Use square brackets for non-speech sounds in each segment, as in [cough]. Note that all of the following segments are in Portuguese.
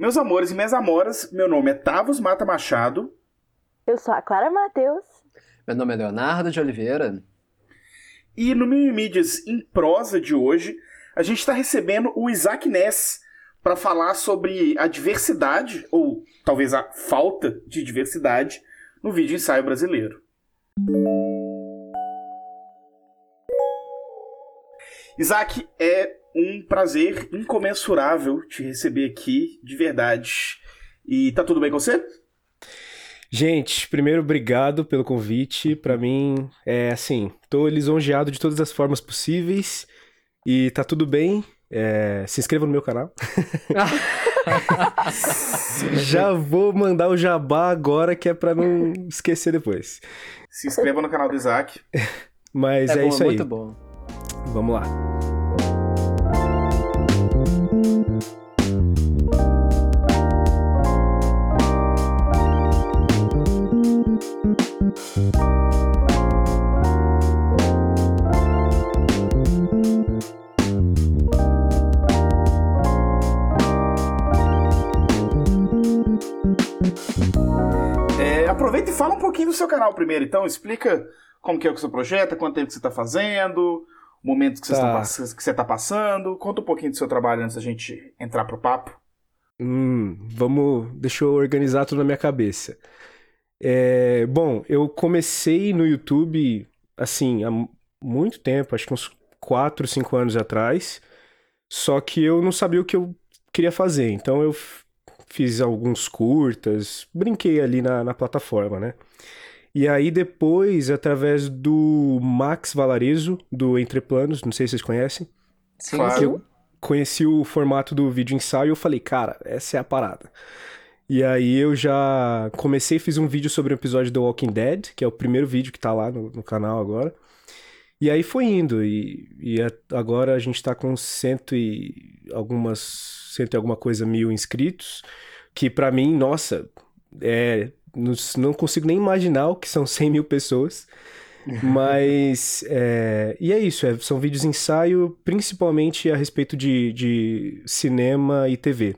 Meus amores e minhas amoras, meu nome é Tavos Mata Machado. Eu sou a Clara Matheus. Meu nome é Leonardo de Oliveira. E no Mimimídias em prosa de hoje, a gente está recebendo o Isaac Ness para falar sobre a diversidade, ou talvez a falta de diversidade, no vídeo ensaio brasileiro. Isaac, é um prazer incomensurável te receber aqui, de verdade. E tá tudo bem com você? Gente, primeiro, obrigado pelo convite. Para mim, é assim, tô lisonjeado de todas as formas possíveis. E tá tudo bem. É, se inscreva no meu canal. [laughs] Já vou mandar o jabá agora, que é pra não esquecer depois. Se inscreva no canal do Isaac. Mas é, é bom, isso aí. muito bom. Vamos lá. É, aproveita e fala um pouquinho do seu canal primeiro, então. Explica como que é o seu projeto, quanto tempo que você está fazendo, o momento que você Tá. está tá passando. Conta um pouquinho do seu trabalho antes da gente entrar pro papo. Hum, vamos. Deixa eu organizar tudo na minha cabeça. É, bom, eu comecei no YouTube, assim, há mu- muito tempo, acho que uns 4, 5 anos atrás. Só que eu não sabia o que eu queria fazer. Então eu fiz alguns curtas, brinquei ali na, na plataforma, né? E aí depois, através do Max Valarezo, do Entre Planos, não sei se vocês conhecem. Sim, Claro. Eu conheci o formato do vídeo ensaio e eu falei, cara, essa é a parada. E aí eu já comecei, fiz um vídeo sobre o episódio do Walking Dead, que é o primeiro vídeo que tá lá no, no canal agora. E aí foi indo, e, e a- agora a gente tá com cento e algumas, cento e alguma coisa mil inscritos, que pra mim, nossa, é, não, não consigo nem imaginar o que são 100 mil pessoas. [laughs] Mas, é, e é isso, é, são vídeos ensaio principalmente a respeito de, de cinema e TV.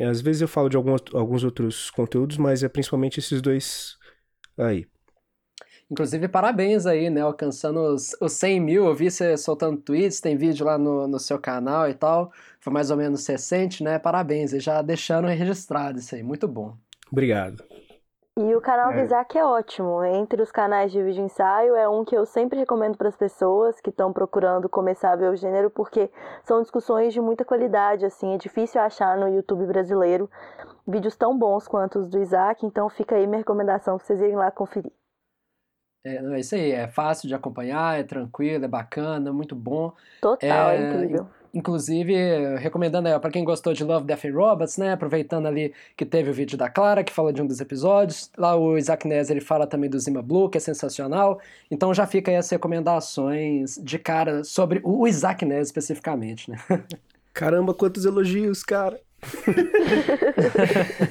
E às vezes eu falo de algum, alguns outros conteúdos, mas é principalmente esses dois aí. Inclusive, parabéns aí, né? Alcançando os, os 100 mil. Eu vi você soltando tweets, tem vídeo lá no, no seu canal e tal. Foi mais ou menos recente, né? Parabéns. E já deixando registrado isso aí. Muito bom. Obrigado. E o canal do É. Isaac é ótimo. Entre os canais de vídeo ensaio, é um que eu sempre recomendo para as pessoas que estão procurando começar a ver o gênero, porque são discussões de muita qualidade, assim. É difícil achar no YouTube brasileiro vídeos tão bons quanto os do Isaac, então fica aí minha recomendação para vocês irem lá conferir. É, não, é isso aí. É fácil de acompanhar, é tranquilo, é bacana, muito bom. Total, é, É, incrível. Inclusive, recomendando pra quem gostou de Love, Death and Robots, né? Aproveitando ali que teve o vídeo da Clara, que fala de um dos episódios. Lá o Isaac Ness, ele fala também do Zima Blue, que é sensacional. Então já fica aí as recomendações de cara sobre o Isaac Ness especificamente, né? [laughs] Caramba, quantos elogios, cara. [laughs]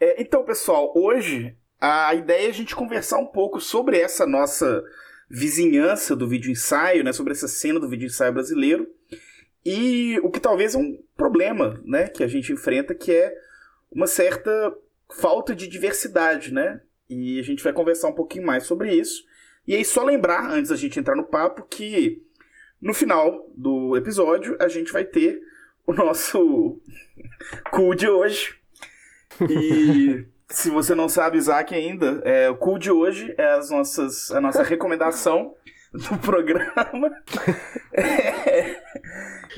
É, então, pessoal, hoje a ideia é a gente conversar um pouco sobre essa nossa vizinhança do vídeo ensaio, né, sobre essa cena do vídeo ensaio brasileiro e o que talvez é um problema, né, que a gente enfrenta, que é uma certa falta de diversidade, né? E a gente vai conversar um pouquinho mais sobre isso. E aí só lembrar antes da gente entrar no papo que no final do episódio a gente vai ter o nosso [laughs] cu de hoje. E [laughs] se você não sabe, Isaac, ainda, é, o cu de hoje é as nossas, a nossa recomendação [laughs] do programa. É,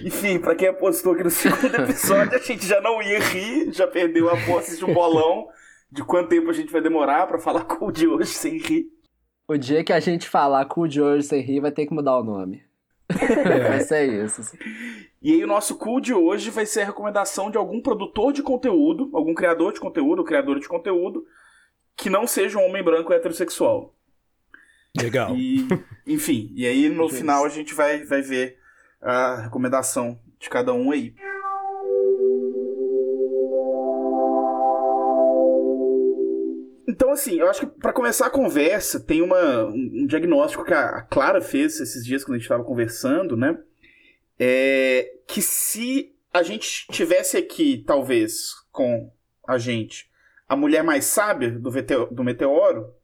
enfim, pra quem apostou que no segundo episódio a gente já não ia rir, já perdeu a aposta de um bolão de quanto tempo a gente vai demorar pra falar cu de hoje sem rir. O dia que a gente falar cu de hoje sem rir, vai ter que mudar o nome. Vai ser isso. E aí o nosso cu de hoje vai ser a recomendação de algum produtor de conteúdo, algum criador de conteúdo, criadora de conteúdo, que não seja um homem branco heterossexual. Legal. E, enfim, e aí no final a gente vai, vai ver a recomendação de cada um aí. Então, assim, eu acho que pra começar a conversa, tem uma, um diagnóstico que a Clara fez esses dias quando a gente estava conversando, né? É que se a gente tivesse aqui, talvez, com a gente, a mulher mais sábia do, do Meteoro,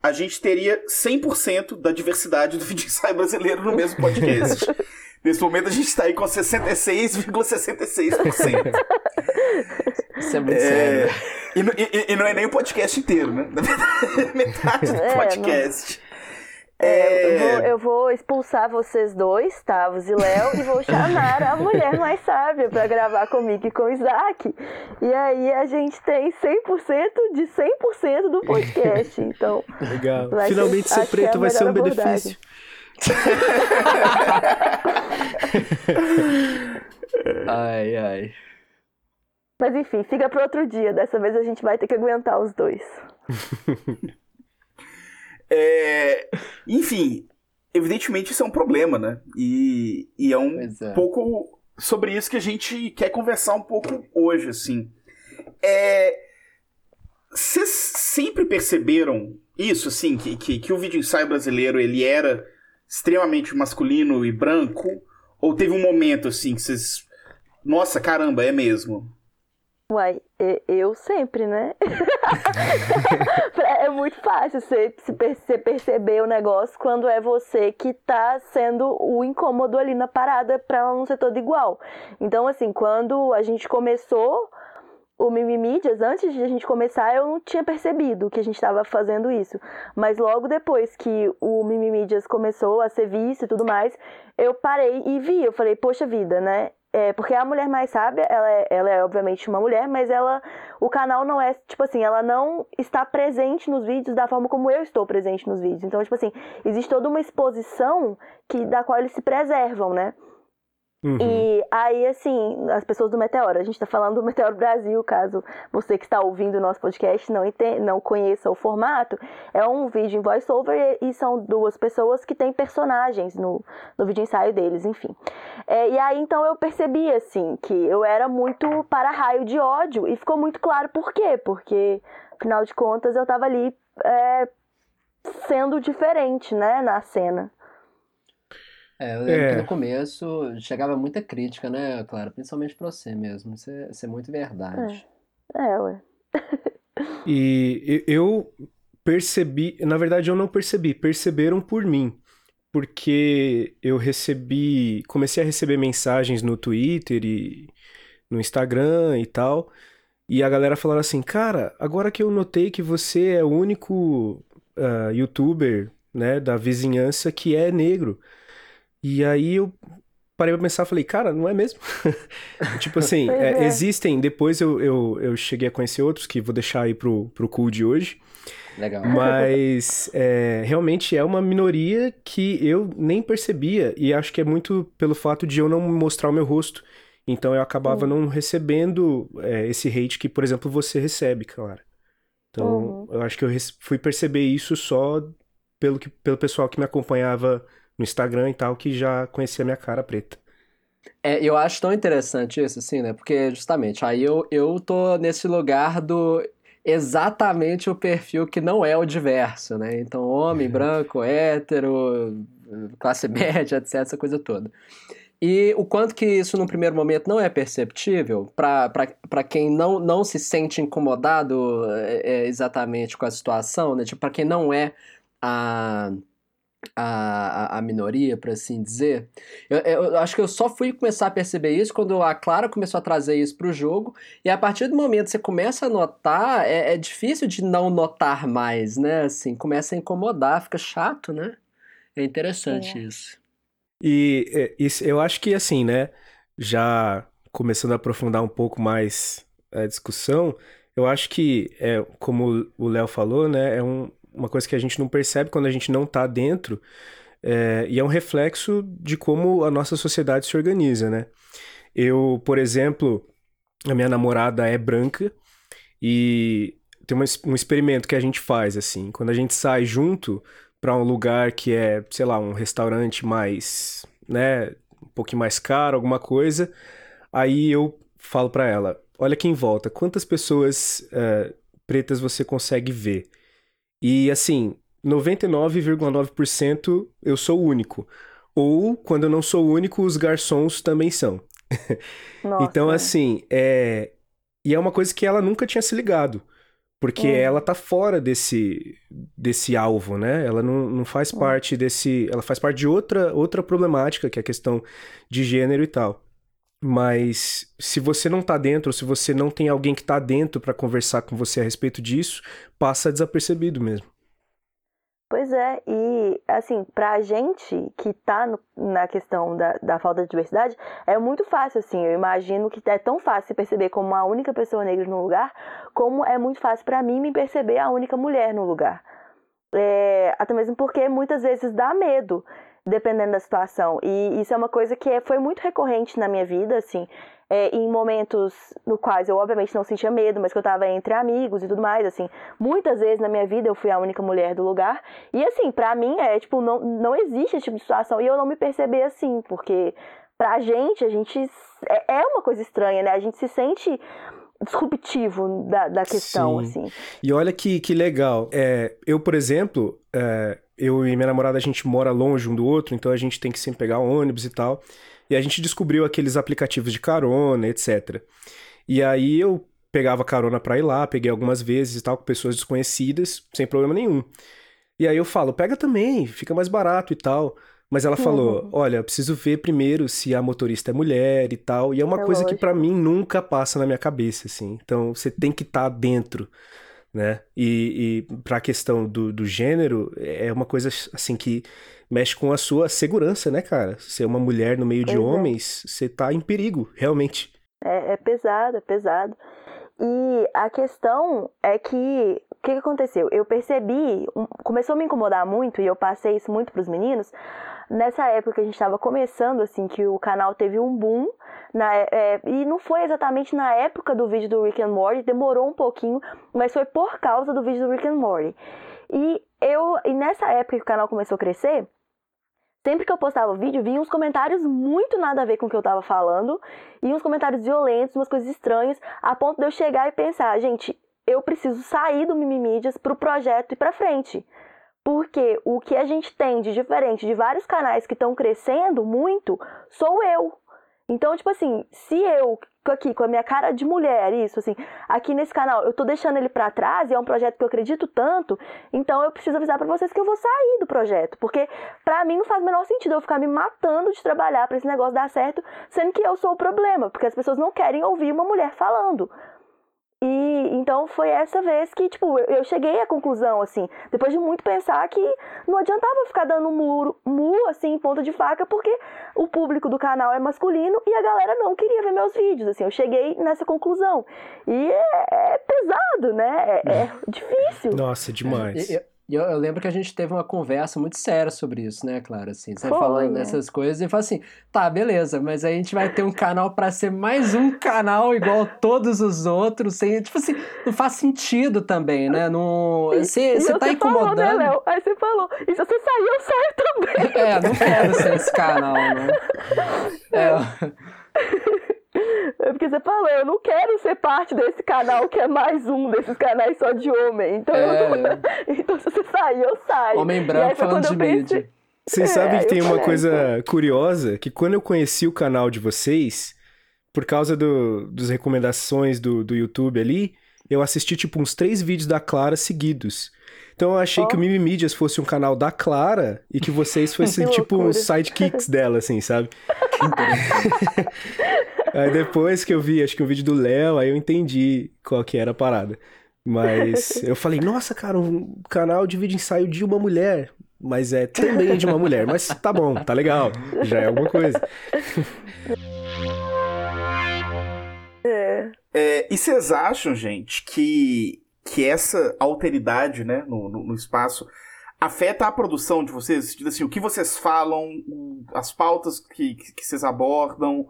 a gente teria 100% da diversidade do [laughs] vídeo ensaio brasileiro no mesmo podcast. [laughs] Nesse momento a gente está aí com 66,66%. Isso é muito é... sério. E, e, e, não é nem o podcast inteiro, né? [laughs] Metade do é, podcast. Não... É, eu, vou, eu, vou, expulsar vocês dois, Tavos e Léo, e vou chamar a mulher mais sábia para gravar comigo e com o Isaac. E aí a gente tem 100% de 100% do podcast. [laughs] Então, Legal. Finalmente ser, ser preto vai ser um benefício. [laughs] ai, ai. Mas enfim, fica para outro dia. Dessa vez a gente vai ter que aguentar os dois. [laughs] É, enfim, evidentemente isso é um problema, né? E, e é um é. pouco sobre isso que a gente quer conversar um pouco hoje, assim. É, vocês sempre perceberam isso, assim, que, que, que o vídeo ensaio brasileiro ele era extremamente masculino e branco? Ou teve um momento, assim, que vocês... Nossa, caramba, é mesmo. Uai, eu sempre, né? [laughs] é muito fácil você, perceber o negócio quando é você que tá sendo o incômodo ali na parada pra ela não ser toda igual. Então, assim, quando a gente começou o Mimimídias, antes de a gente começar, eu não tinha percebido que a gente estava fazendo isso. Mas logo depois que o Mimimídias começou a ser visto e tudo mais, eu parei e vi. Eu falei, poxa vida, né? É, porque a mulher mais sábia, ela é, ela é obviamente uma mulher, mas ela. O canal não é, tipo assim, ela não está presente nos vídeos da forma como eu estou presente nos vídeos. Então, tipo assim, existe toda uma exposição que, da qual eles se preservam, né? Uhum. E aí, assim, as pessoas do Meteoro, a gente está falando do Meteoro Brasil, caso você que está ouvindo o nosso podcast não, entenda, não conheça o formato, é um vídeo em voiceover e, são duas pessoas que têm personagens no, no vídeo ensaio deles, enfim. É, e aí, então, eu percebi, assim, que eu era muito para-raio de ódio e ficou muito claro por quê, porque, afinal de contas, eu estava ali é, sendo diferente, né, na cena. É, eu lembro que no é. começo chegava muita crítica, né, Clara? Principalmente pra você mesmo. Isso é, isso é muito verdade. É, é ué. [laughs] E eu percebi, na verdade eu não percebi, perceberam por mim. Porque eu recebi, comecei a receber mensagens no Twitter e no Instagram e tal. E a galera falava assim, cara, agora que eu notei que você é o único uh, youtuber, né, da vizinhança que é negro. E aí eu parei pra pensar, falei, cara, não é mesmo? [laughs] tipo assim, é, é. existem, depois eu, eu, eu cheguei a conhecer outros, que vou deixar aí pro, pro cool de hoje. Legal. Mas é, realmente é uma minoria que eu nem percebia, e acho que é muito pelo fato de eu não mostrar o meu rosto. Então eu acabava uhum. não recebendo é, esse hate que, por exemplo, você recebe, claro. Então uhum. eu acho que eu fui perceber isso só pelo, que, pelo pessoal que me acompanhava no Instagram e tal, que já conhecia minha cara preta. É, eu acho tão interessante isso, assim, né? Porque justamente aí eu, eu tô nesse lugar do exatamente o perfil que não é o diverso, né? Então, homem, branco, hétero, classe [laughs] média, etc., essa coisa toda. E o quanto que isso, no primeiro momento, não é perceptível para quem não, não se sente incomodado é, é, exatamente com a situação, né? Tipo, para quem não é a a, a, minoria, por assim dizer. Eu, eu, acho que eu só fui começar a perceber isso quando a Clara começou a trazer isso para o jogo, e a partir do momento que você começa a notar, é, é, difícil de não notar mais, né? Assim, começa a incomodar, fica chato, né? É interessante é. isso. E é, isso, eu acho que assim, né? Já começando a aprofundar um pouco mais a discussão, eu acho que, é, como o Léo falou, né? É um, uma coisa que a gente não percebe quando a gente não está dentro, é, e é um reflexo de como a nossa sociedade se organiza, né? Eu, por exemplo, a minha namorada é branca e tem uma, um experimento que a gente faz, assim, quando a gente sai junto para um lugar que é, sei lá, um restaurante mais, né, um pouquinho mais caro, alguma coisa, aí eu falo para ela, olha aqui em volta, quantas pessoas uh, pretas você consegue ver? E assim, 99,9% eu sou o único. Ou, quando eu não sou o único, os garçons também são. [laughs] Nossa. Então, assim, é. E é uma coisa que ela nunca tinha se ligado. Porque Hum. ela tá fora desse, desse alvo, né? Ela não, não faz Hum. parte desse. Ela faz parte de outra, outra problemática, que é a questão de gênero e tal. Mas se você não tá dentro, se você não tem alguém que tá dentro pra conversar com você a respeito disso, passa desapercebido mesmo. Pois é, e assim, pra gente que tá no- na questão da, da falta de diversidade, é muito fácil, assim, eu imagino que é tão fácil perceber como a única pessoa negra no lugar, como é muito fácil pra mim me perceber a única mulher no lugar. É, até mesmo porque muitas vezes dá medo, dependendo da situação. E isso é uma coisa que é- foi muito recorrente na minha vida, assim, é, em momentos no quais eu obviamente não sentia medo, mas que eu tava entre amigos e tudo mais, assim. Muitas vezes na minha vida eu fui a única mulher do lugar. E assim, pra mim é tipo, não, não existe esse tipo de situação. E eu não me perceber assim, porque pra gente, a gente. É, é uma coisa estranha, né? A gente se sente disruptivo da, da questão, Sim. assim. E olha que, que legal. É, eu, por exemplo, é, eu e minha namorada, a gente mora longe um do outro, então a gente tem que sempre pegar ônibus e tal. E a gente descobriu aqueles aplicativos de carona, etc. E aí eu pegava carona pra ir lá, peguei algumas vezes e tal, com pessoas desconhecidas, sem problema nenhum. E aí eu falo, pega também, fica mais barato e tal. Mas ela falou, Uhum. olha, eu preciso ver primeiro se a motorista é mulher e tal. E é uma É coisa que pra lógico. mim nunca passa na minha cabeça, assim. Então você tem que estar dentro, né? E, e pra questão do, do gênero, é uma coisa assim que mexe com a sua segurança, né, cara? Ser uma mulher no meio de Pois é. homens, você tá em perigo, realmente. É, é pesado, é pesado. E a questão é que, o que, que aconteceu? Eu percebi, começou a me incomodar muito, e eu passei isso muito pros meninos, nessa época que a gente estava começando, assim, que o canal teve um boom, na, é, e não foi exatamente na época do vídeo do Rick and Morty, demorou um pouquinho, mas foi por causa do vídeo do Rick and Morty. E eu, e nessa época que o canal começou a crescer, Sempre que eu postava vídeo, vinham uns comentários muito nada a ver com o que eu tava falando, e uns comentários violentos, umas coisas estranhas, a ponto de eu chegar e pensar, gente, eu preciso sair do Mimimídias pro projeto e pra frente. Porque o que a gente tem de diferente de vários canais que estão crescendo muito, sou eu. Então, tipo assim, se eu aqui com a minha cara de mulher, isso assim, aqui nesse canal, eu tô deixando ele pra trás e é um projeto que eu acredito tanto, então eu preciso avisar pra vocês que eu vou sair do projeto, porque pra mim não faz o menor sentido eu ficar me matando de trabalhar pra esse negócio dar certo, sendo que eu sou o problema, porque as pessoas não querem ouvir uma mulher falando. E então foi essa vez que, tipo, eu, eu cheguei à conclusão, assim, depois de muito pensar que não adiantava ficar dando muro, mu, assim, em ponta de faca, porque o público do canal é masculino e a galera não queria ver meus vídeos, assim, eu cheguei nessa conclusão. E é, é pesado, né? É, é [laughs] difícil. Nossa, demais. E- e- eu, eu lembro que a gente teve uma conversa muito séria sobre isso, né, Clara? Assim, você Foi, falando né? coisas e falou assim: tá, beleza, mas a gente vai ter um canal pra ser mais um canal igual todos os outros. Sem, tipo assim, não faz sentido também, né? Não, você você tá falou, né, incomodando. Léo? Aí você falou, e se você sair, eu saio também. É, não quero ser esse canal, não. [laughs] É, É porque você falou, eu não quero ser parte desse canal que é mais um desses canais só de homem. Então, eu É. não- [laughs] então se você sair, eu saio. homem branco falando de eu pensei- mídia. Vocês É, sabem que eu tem uma coisa curiosa, que quando eu conheci o canal de vocês, por causa do, dos recomendações do, do YouTube ali, eu assisti tipo uns três vídeos da Clara seguidos. Então eu achei Ó. que o Mimimídias fosse um canal da Clara e que vocês [laughs] fossem Que tipo uns sidekicks dela, assim, sabe? [laughs] aí depois que eu vi, acho que o vídeo do Léo, aí eu entendi qual que era a parada. Mas [laughs] eu falei, nossa, cara, um canal de vídeo ensaio de uma mulher. Mas é também de uma mulher. Mas tá bom, tá legal. Já é alguma coisa. [laughs] É. É, e vocês acham, gente, que, que essa alteridade né, no, no, no espaço afeta a produção de vocês? Assim, o que vocês falam, as pautas que, que, que vocês abordam.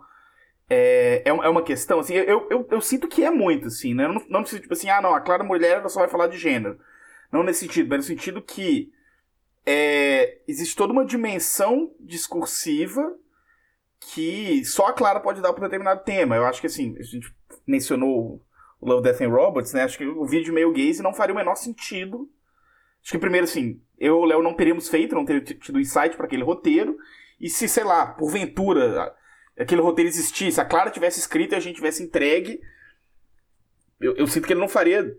É, é, é uma questão, assim, eu, eu, eu sinto que é muito, assim, né? Não, sentido, tipo assim, ah, não, a Clara Mulher ela só vai falar de gênero. Não nesse sentido, mas no sentido que é, existe toda uma dimensão discursiva que só a Clara pode dar para um determinado tema. Eu acho que, assim, a gente mencionou o Love, Death and Robots, né? Acho que o vídeo meio gaze não faria o menor sentido. Acho que primeiro, assim, eu e o Léo não teríamos feito, não teríamos tido insight para aquele roteiro. E se, sei lá, porventura, aquele roteiro existisse, a Clara tivesse escrito e a gente tivesse entregue, eu, eu sinto que ele não faria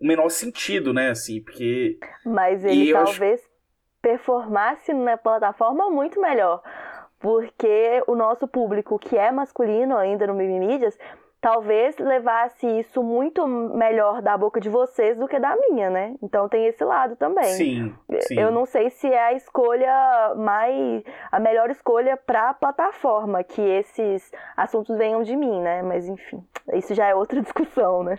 o menor sentido, né? Assim, porque. Mas ele talvez acho... performasse na plataforma muito melhor. Porque o nosso público, que é masculino ainda no Mimimídias, talvez levasse isso muito melhor da boca de vocês do que da minha, né? Então tem esse lado também. Sim. sim. Eu não sei se é a escolha mais a melhor escolha para a plataforma que esses assuntos venham de mim, né? Mas enfim, isso já é outra [laughs] discussão, né?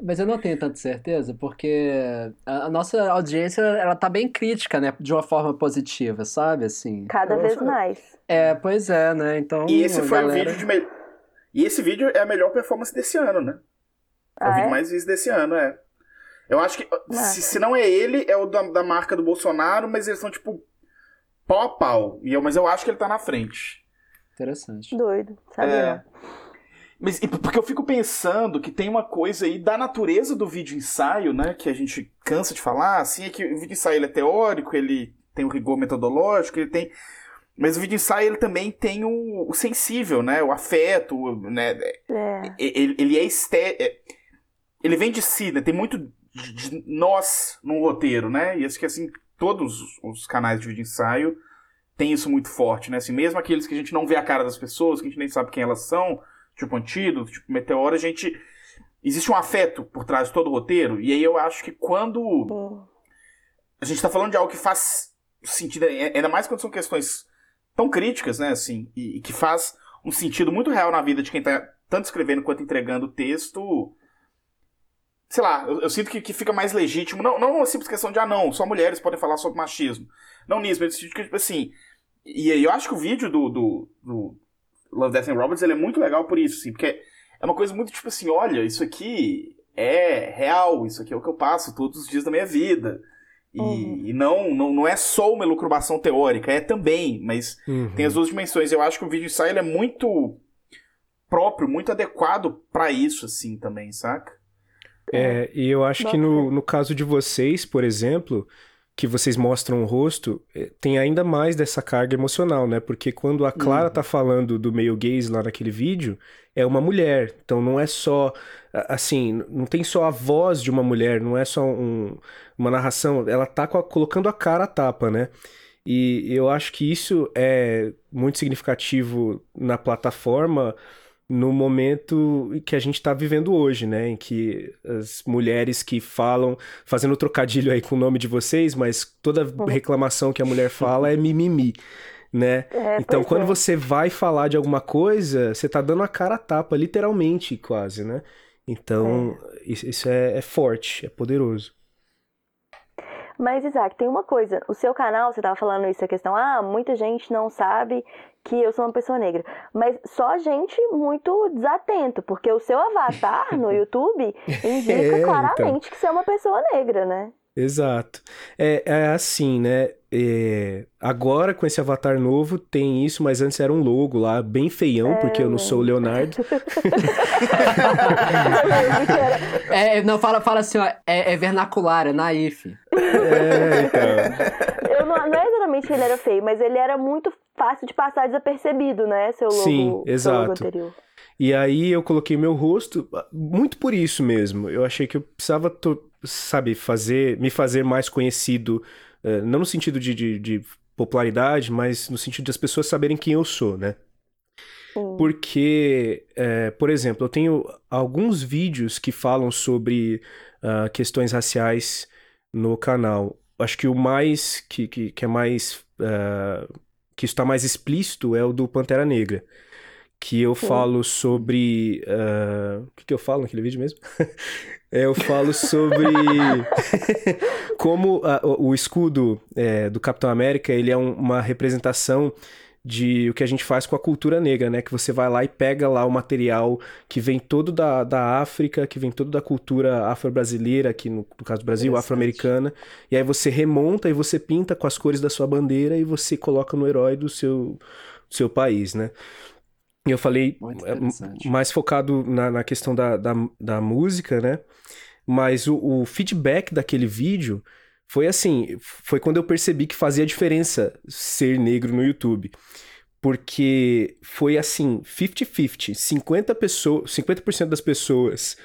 Mas eu não tenho tanta certeza porque a nossa audiência ela tá bem crítica, né? De uma forma positiva, sabe? Assim. Cada vez mais. É, pois é, né? Então. E esse foi galera... o vídeo de e esse vídeo é a melhor performance desse ano, né? É o ah, vídeo é? mais visto desse ano, é. Eu acho que, ah. se, se, não é ele, é o da, da, marca do Bolsonaro, mas eles são, tipo, pau a pau. E eu, mas eu acho que ele tá na frente. Interessante. Doido, sabe? É. Mas porque eu fico pensando que tem uma coisa aí da natureza do vídeo ensaio, né? Que a gente cansa de falar, assim, é que o vídeo ensaio ele é teórico, ele tem o rigor metodológico, ele tem. Mas o vídeo ensaio ele também tem o, o sensível, né? O afeto, né? É. Ele, ele é estético. Ele vem de si, né? Tem muito de nós num roteiro, né? E acho que assim, todos os canais de vídeo ensaio têm isso muito forte, né? Assim, mesmo aqueles que a gente não vê a cara das pessoas, que a gente nem sabe quem elas são, tipo Antídoto, tipo Meteoro, a gente. Existe um afeto por trás de todo o roteiro, e aí eu acho que quando. A gente tá falando de algo que faz sentido, ainda mais quando são questões tão críticas, né, assim, e, e, que faz um sentido muito real na vida de quem tá tanto escrevendo quanto entregando o texto. Sei lá, eu, eu sinto que, que, fica mais legítimo. Não, não uma simples questão de, ah, não, só mulheres podem falar sobre machismo. Não nisso, mas que, tipo assim. E eu acho que o vídeo do, do, do Love, Death and Robots ele é muito legal por isso, assim, porque é uma coisa muito tipo assim: olha, isso aqui é real, isso aqui é o que eu passo todos os dias da minha vida. E, uhum. e, não, não, não é só uma elucubração teórica, é também, mas uhum. tem as duas dimensões. Eu acho que o vídeo ensaio é muito próprio, muito adequado para isso, assim, também, saca? É, e eu acho que no, no caso de vocês, por exemplo, que vocês mostram o rosto, é, tem ainda mais dessa carga emocional, né? Porque quando a Clara uhum. tá falando do meio gays lá naquele vídeo, é uma mulher. Então não é só assim, não tem só a voz de uma mulher, não é só um, uma narração, ela tá colocando a cara a tapa, né? E eu acho que isso é muito significativo na plataforma no momento que a gente está vivendo hoje, né? Em que as mulheres que falam, fazendo trocadilho aí com o nome de vocês, mas toda uhum. reclamação que a mulher fala é mimimi né? É, então, quando é. você vai falar de alguma coisa, você tá dando a cara a tapa, literalmente, quase, né? Então, é. isso é, é, forte, é poderoso. Mas, Isaac, tem uma coisa. O seu canal, você estava falando isso, a questão, ah, muita gente não sabe que eu sou uma pessoa negra. Mas só gente muito desatento, porque o seu avatar no [laughs] YouTube indica é, então. claramente então. que você é uma pessoa negra, né? Exato. É, é assim, né? É, agora com esse avatar novo tem isso, mas antes era um logo lá, bem feião, é, porque eu não sou o Leonardo. [laughs] é, não, fala, fala assim, ó, é, é vernacular, é naif. É, então. Eu não, não é exatamente que ele era feio, mas ele era muito fácil de passar desapercebido, né? Seu logo, Sim, exato. Seu logo anterior. E aí eu coloquei meu rosto, muito por isso mesmo. Eu achei que eu precisava, sabe, fazer, me fazer mais conhecido não no sentido de, de, de, popularidade, mas no sentido de as pessoas saberem quem eu sou, né? Porque, é, por exemplo, eu tenho alguns vídeos que falam sobre uh, questões raciais no canal. Acho que o mais que, que, que é mais uh, que está mais explícito é o do Pantera Negra que eu falo sobre. Uh... O que, que eu falo naquele vídeo mesmo? [laughs] É, eu falo sobre [laughs] como a, o, escudo é, do Capitão América ele é um, uma representação de o que a gente faz com a cultura negra, né? Que você vai lá e pega lá o material que vem todo da, da África, que vem todo da cultura afro-brasileira, aqui no, no, caso do Brasil, afro-americana, e aí você remonta e você pinta com as cores da sua bandeira e você coloca no herói do seu, do seu país, né? Eu falei é, mais focado na, na questão da, da, da, música, né? Mas o, o, feedback daquele vídeo foi assim, foi quando eu percebi que fazia diferença ser negro no YouTube. Porque foi assim, 50-50. 50%, pessoa, 50 das pessoas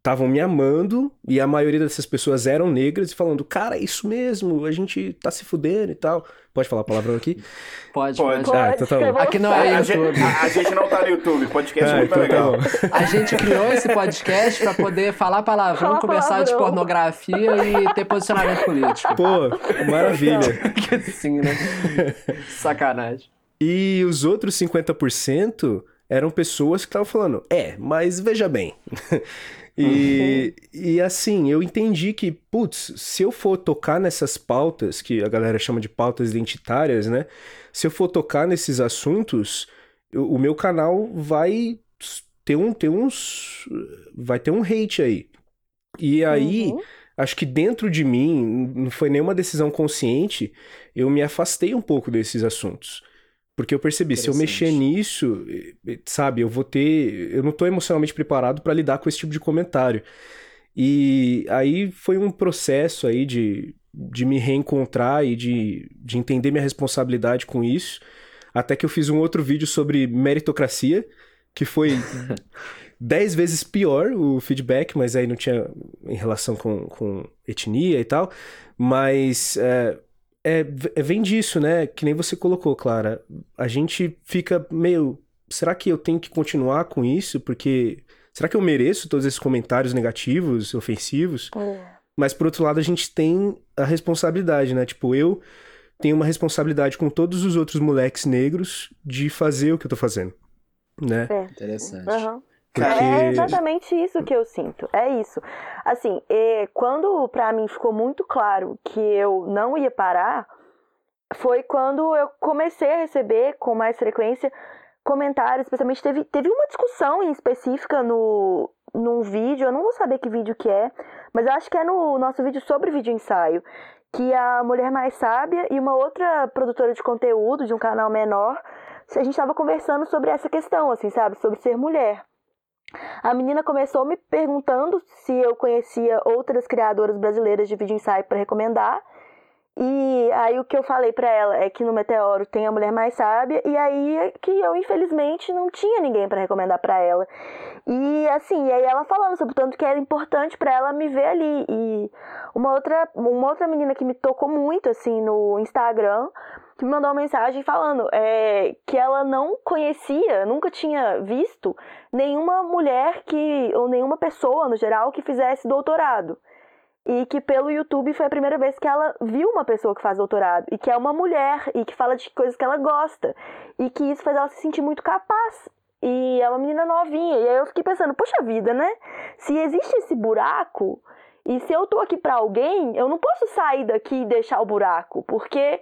estavam me amando e a maioria dessas pessoas eram negras e falando, cara, é isso mesmo, a gente tá se fudendo e tal. Pode falar palavrão aqui? [laughs] Pode, Pode. pode. Ah, então tá bom. Aqui não é A gente, YouTube. a- a gente não tá no YouTube, podcast Ah, muito então tá legal. bom. A gente criou esse podcast pra poder falar palavrão, Falar conversar de palavrão. pornografia e ter posicionamento político. Pô, maravilha. [laughs] Sim, né? Sacanagem. E os outros 50% eram pessoas que estavam falando, é, mas veja bem. E, e assim, eu entendi que, putz, se eu for tocar nessas pautas, que a galera chama de pautas identitárias, né? Se eu for tocar nesses assuntos, eu- o meu canal vai ter um, ter uns. Vai ter um hate aí. E aí, Uhum. acho que dentro de mim, não foi nenhuma decisão consciente, eu me afastei um pouco desses assuntos. Porque eu percebi, se eu mexer nisso, sabe, eu vou ter. Eu não tô emocionalmente preparado para lidar com esse tipo de comentário. E aí foi um processo aí de, de me reencontrar e de, de entender minha responsabilidade com isso. Até que eu fiz um outro vídeo sobre meritocracia, que foi [laughs] dez vezes pior o feedback, mas aí não tinha em relação com, com etnia e tal. Mas é, é, é- vem disso, né? Que nem você colocou, Clara. A gente fica meio. Será que eu tenho que continuar com isso? Porque. Será que eu mereço todos esses comentários negativos, ofensivos? É. Mas por outro lado, a gente tem a responsabilidade, né? Tipo, eu tenho uma responsabilidade com todos os outros moleques negros de fazer o que eu tô fazendo, né? Interessante. Aham. Porque É exatamente isso que eu sinto. É isso. Assim, é, quando pra mim ficou muito claro que eu não ia parar, foi quando eu comecei a receber com mais frequência comentários, especialmente teve, teve uma discussão em específica no num vídeo, eu não vou saber que vídeo que é, mas eu acho que é no nosso vídeo sobre vídeo ensaio, que a Mulher Mais Sábia e uma outra produtora de conteúdo de um canal menor, a gente estava conversando sobre essa questão, assim, sabe, sobre ser mulher. A menina começou me perguntando se eu conhecia outras criadoras brasileiras de vídeo ensaio para recomendar. E aí o que eu falei para ela é que no Meteoro tem a mulher mais sábia e aí é que eu infelizmente não tinha ninguém para recomendar para ela. E assim, e aí ela falando sobre o tanto que era importante para ela me ver ali. E uma outra, uma outra menina que me tocou muito assim no Instagram, que me mandou uma mensagem falando é, que ela não conhecia, nunca tinha visto nenhuma mulher que ou nenhuma pessoa no geral que fizesse doutorado. E que pelo YouTube foi a primeira vez que ela viu uma pessoa que faz doutorado e que é uma mulher e que fala de coisas que ela gosta e que isso faz ela se sentir muito capaz. E é uma menina novinha. E aí eu fiquei pensando, poxa vida, né? Se existe esse buraco e se eu tô aqui pra alguém, eu não posso sair daqui e deixar o buraco, porque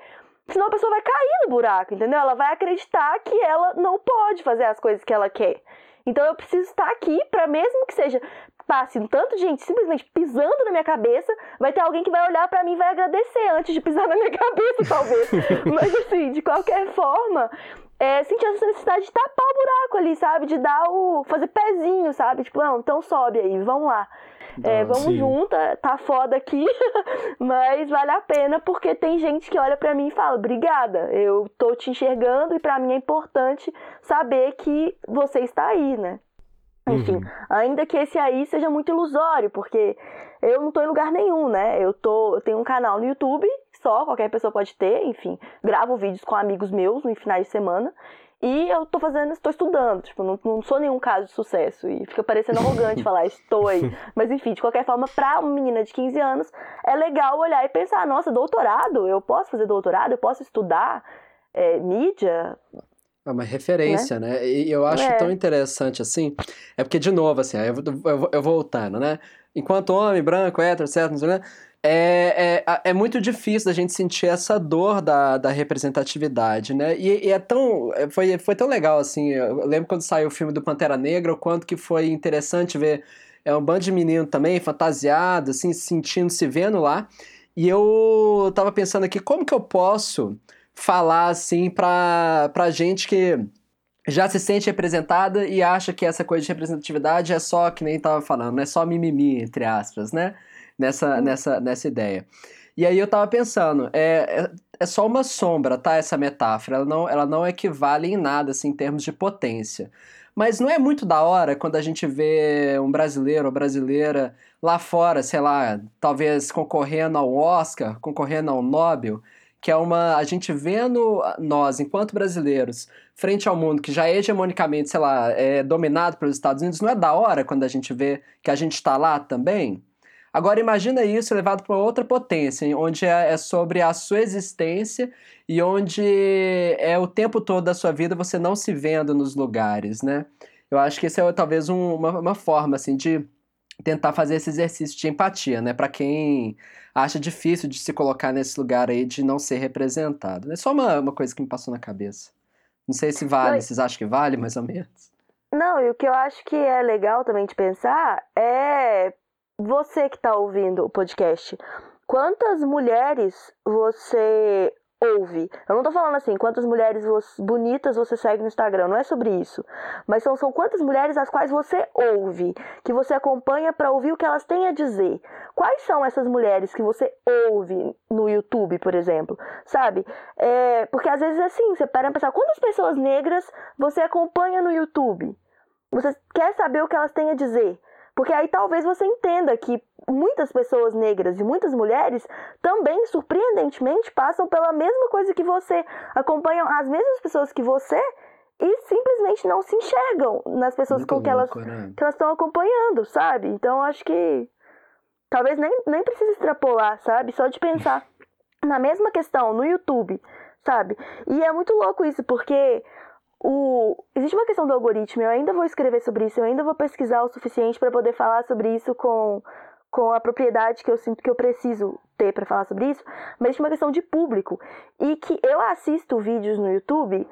senão a pessoa vai cair no buraco, entendeu? Ela vai acreditar que ela não pode fazer as coisas que ela quer. Então eu preciso estar aqui para mesmo que seja passe tanto de gente simplesmente pisando na minha cabeça, vai ter alguém que vai olhar para mim e vai agradecer antes de pisar na minha [laughs] cabeça, talvez. [laughs] Mas assim, de qualquer forma, é, sentir essa necessidade de tapar o buraco ali, sabe? De dar o. fazer pezinho, sabe? Tipo, não, então sobe aí, vamos lá. É, vamos sim. junto, tá foda aqui, [laughs] mas vale a pena porque tem gente que olha pra mim e fala: obrigada, eu tô te enxergando e pra mim é importante saber que você está aí, né? Enfim, Uhum. ainda que esse aí seja muito ilusório, porque eu não tô em lugar nenhum, né? Eu tô, eu tenho um canal no YouTube só, qualquer pessoa pode ter, enfim, gravo vídeos com amigos meus no finais de semana. E eu tô fazendo, estou estudando, tipo, não, não sou nenhum caso de sucesso. E fica parecendo arrogante [laughs] falar, estou aí. Mas enfim, de qualquer forma, pra uma menina de 15 anos, é legal olhar e pensar, nossa, doutorado, eu posso fazer doutorado, eu posso estudar é, mídia. É uma referência, né? E eu acho É. tão interessante assim. É porque, de novo, assim, eu, eu, eu voltando, né? Enquanto homem, branco, hétero, certo, não sei quê, é, é, é muito difícil da gente sentir essa dor da, da representatividade, né? E, e é tão. é, Foi, foi tão legal, assim. Eu lembro quando saiu o filme do Pantera Negra, o quanto que foi interessante ver é um bando de menino também, fantasiado, assim, se sentindo, se vendo lá. E eu tava pensando aqui, como que eu posso falar, assim, pra, pra gente que já se sente representada e acha que essa coisa de representatividade é só, que nem tava falando, é só mimimi, entre aspas, né? Nessa, nessa, nessa ideia. E aí eu tava pensando, é, é, é, só uma sombra, tá? Essa metáfora. Ela não, ela não equivale em nada, assim, em termos de potência. Mas não é muito da hora quando a gente vê um brasileiro ou brasileira lá fora, sei lá, talvez concorrendo ao Oscar, concorrendo ao Nobel, que é uma. A gente vendo nós, enquanto brasileiros, frente ao mundo que já é hegemonicamente, sei lá, é dominado pelos Estados Unidos, não é da hora quando a gente vê que a gente está lá também? Agora imagina isso levado para outra potência, onde é, é sobre a sua existência e onde é o tempo todo da sua vida você não se vendo nos lugares, né? Eu acho que esse é talvez um, uma, uma forma assim de tentar fazer esse exercício de empatia, né? Para quem acha difícil de se colocar nesse lugar aí de não ser representado. É só uma, uma coisa que me passou na cabeça. Não sei se vale, não, vocês acham que vale mais ou menos? Não, e o que eu acho que é legal também de pensar é você que está ouvindo o podcast, quantas mulheres você ouve? Eu não tô falando assim, quantas mulheres bonitas você segue no Instagram, não é sobre isso. Mas são, são quantas mulheres as quais você ouve, que você acompanha para ouvir o que elas têm a dizer. Quais são essas mulheres que você ouve no YouTube, por exemplo? Sabe? É, porque às vezes é assim, você para pensar, quantas pessoas negras você acompanha no YouTube? Você quer saber o que elas têm a dizer. Porque aí talvez você entenda que muitas pessoas negras e muitas mulheres também, surpreendentemente, passam pela mesma coisa que você, acompanham as mesmas pessoas que você e simplesmente não se enxergam nas pessoas Muito com que, elas, né? que elas estão acompanhando, sabe? Então acho que talvez nem, nem precise extrapolar, sabe? Só de pensar [laughs] na mesma questão no YouTube, sabe? E é muito louco isso, porque o... Existe uma questão do algoritmo, eu ainda vou escrever sobre isso, eu ainda vou pesquisar o suficiente para poder falar sobre isso com, com a propriedade que eu sinto que eu preciso ter para falar sobre isso, mas existe uma questão de público. E que eu assisto vídeos no YouTube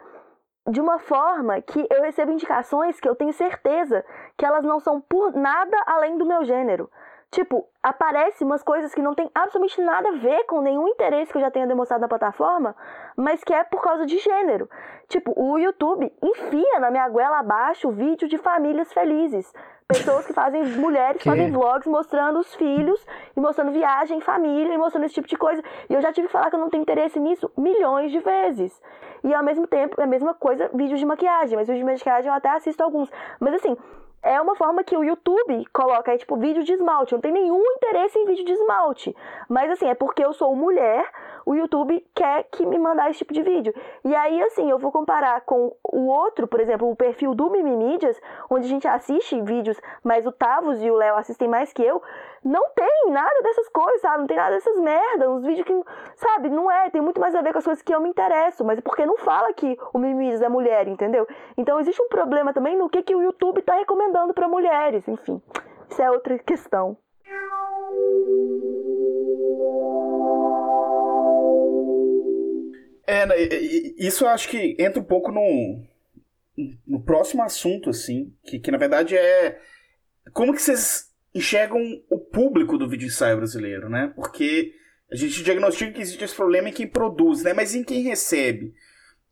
de uma forma que eu recebo indicações que eu tenho certeza que elas não são por nada além do meu gênero. Tipo, aparece umas coisas que não tem absolutamente nada a ver com nenhum interesse que eu já tenha demonstrado na plataforma, mas que é por causa de gênero. Tipo, o YouTube enfia na minha goela abaixo vídeo de famílias felizes. Pessoas que fazem, [laughs] mulheres que fazem vlogs mostrando os filhos e mostrando viagem, família e mostrando esse tipo de coisa. E eu já tive que falar que eu não tenho interesse nisso milhões de vezes. E ao mesmo tempo, é a mesma coisa, vídeos de maquiagem. Mas vídeos de maquiagem eu até assisto alguns. Mas assim, é uma forma que o YouTube coloca aí, tipo, vídeo de esmalte. Não tenho nenhum interesse em vídeo de esmalte. Mas, assim, é porque eu sou mulher, o YouTube quer que me mandar esse tipo de vídeo. E aí, assim, eu vou comparar com o outro, por exemplo, o perfil do Mimimídias, onde a gente assiste vídeos, mas o Tavos e o Léo assistem mais que eu. Não tem nada dessas coisas, sabe? Não tem nada dessas merdas. Uns vídeos que, sabe, não é. Tem muito mais a ver com as coisas que eu me interesso. Mas é porque não fala que o Mimimídias é mulher, entendeu? Então, existe um problema também no que, que o YouTube tá recomendando para mulheres. Enfim, isso é outra questão. É, né, isso eu acho que entra um pouco no, no próximo assunto, assim, que, que na verdade é como que vocês enxergam o público do vídeo ensaio brasileiro, né? Porque a gente diagnostica que existe esse problema em quem produz, né? Mas em quem recebe.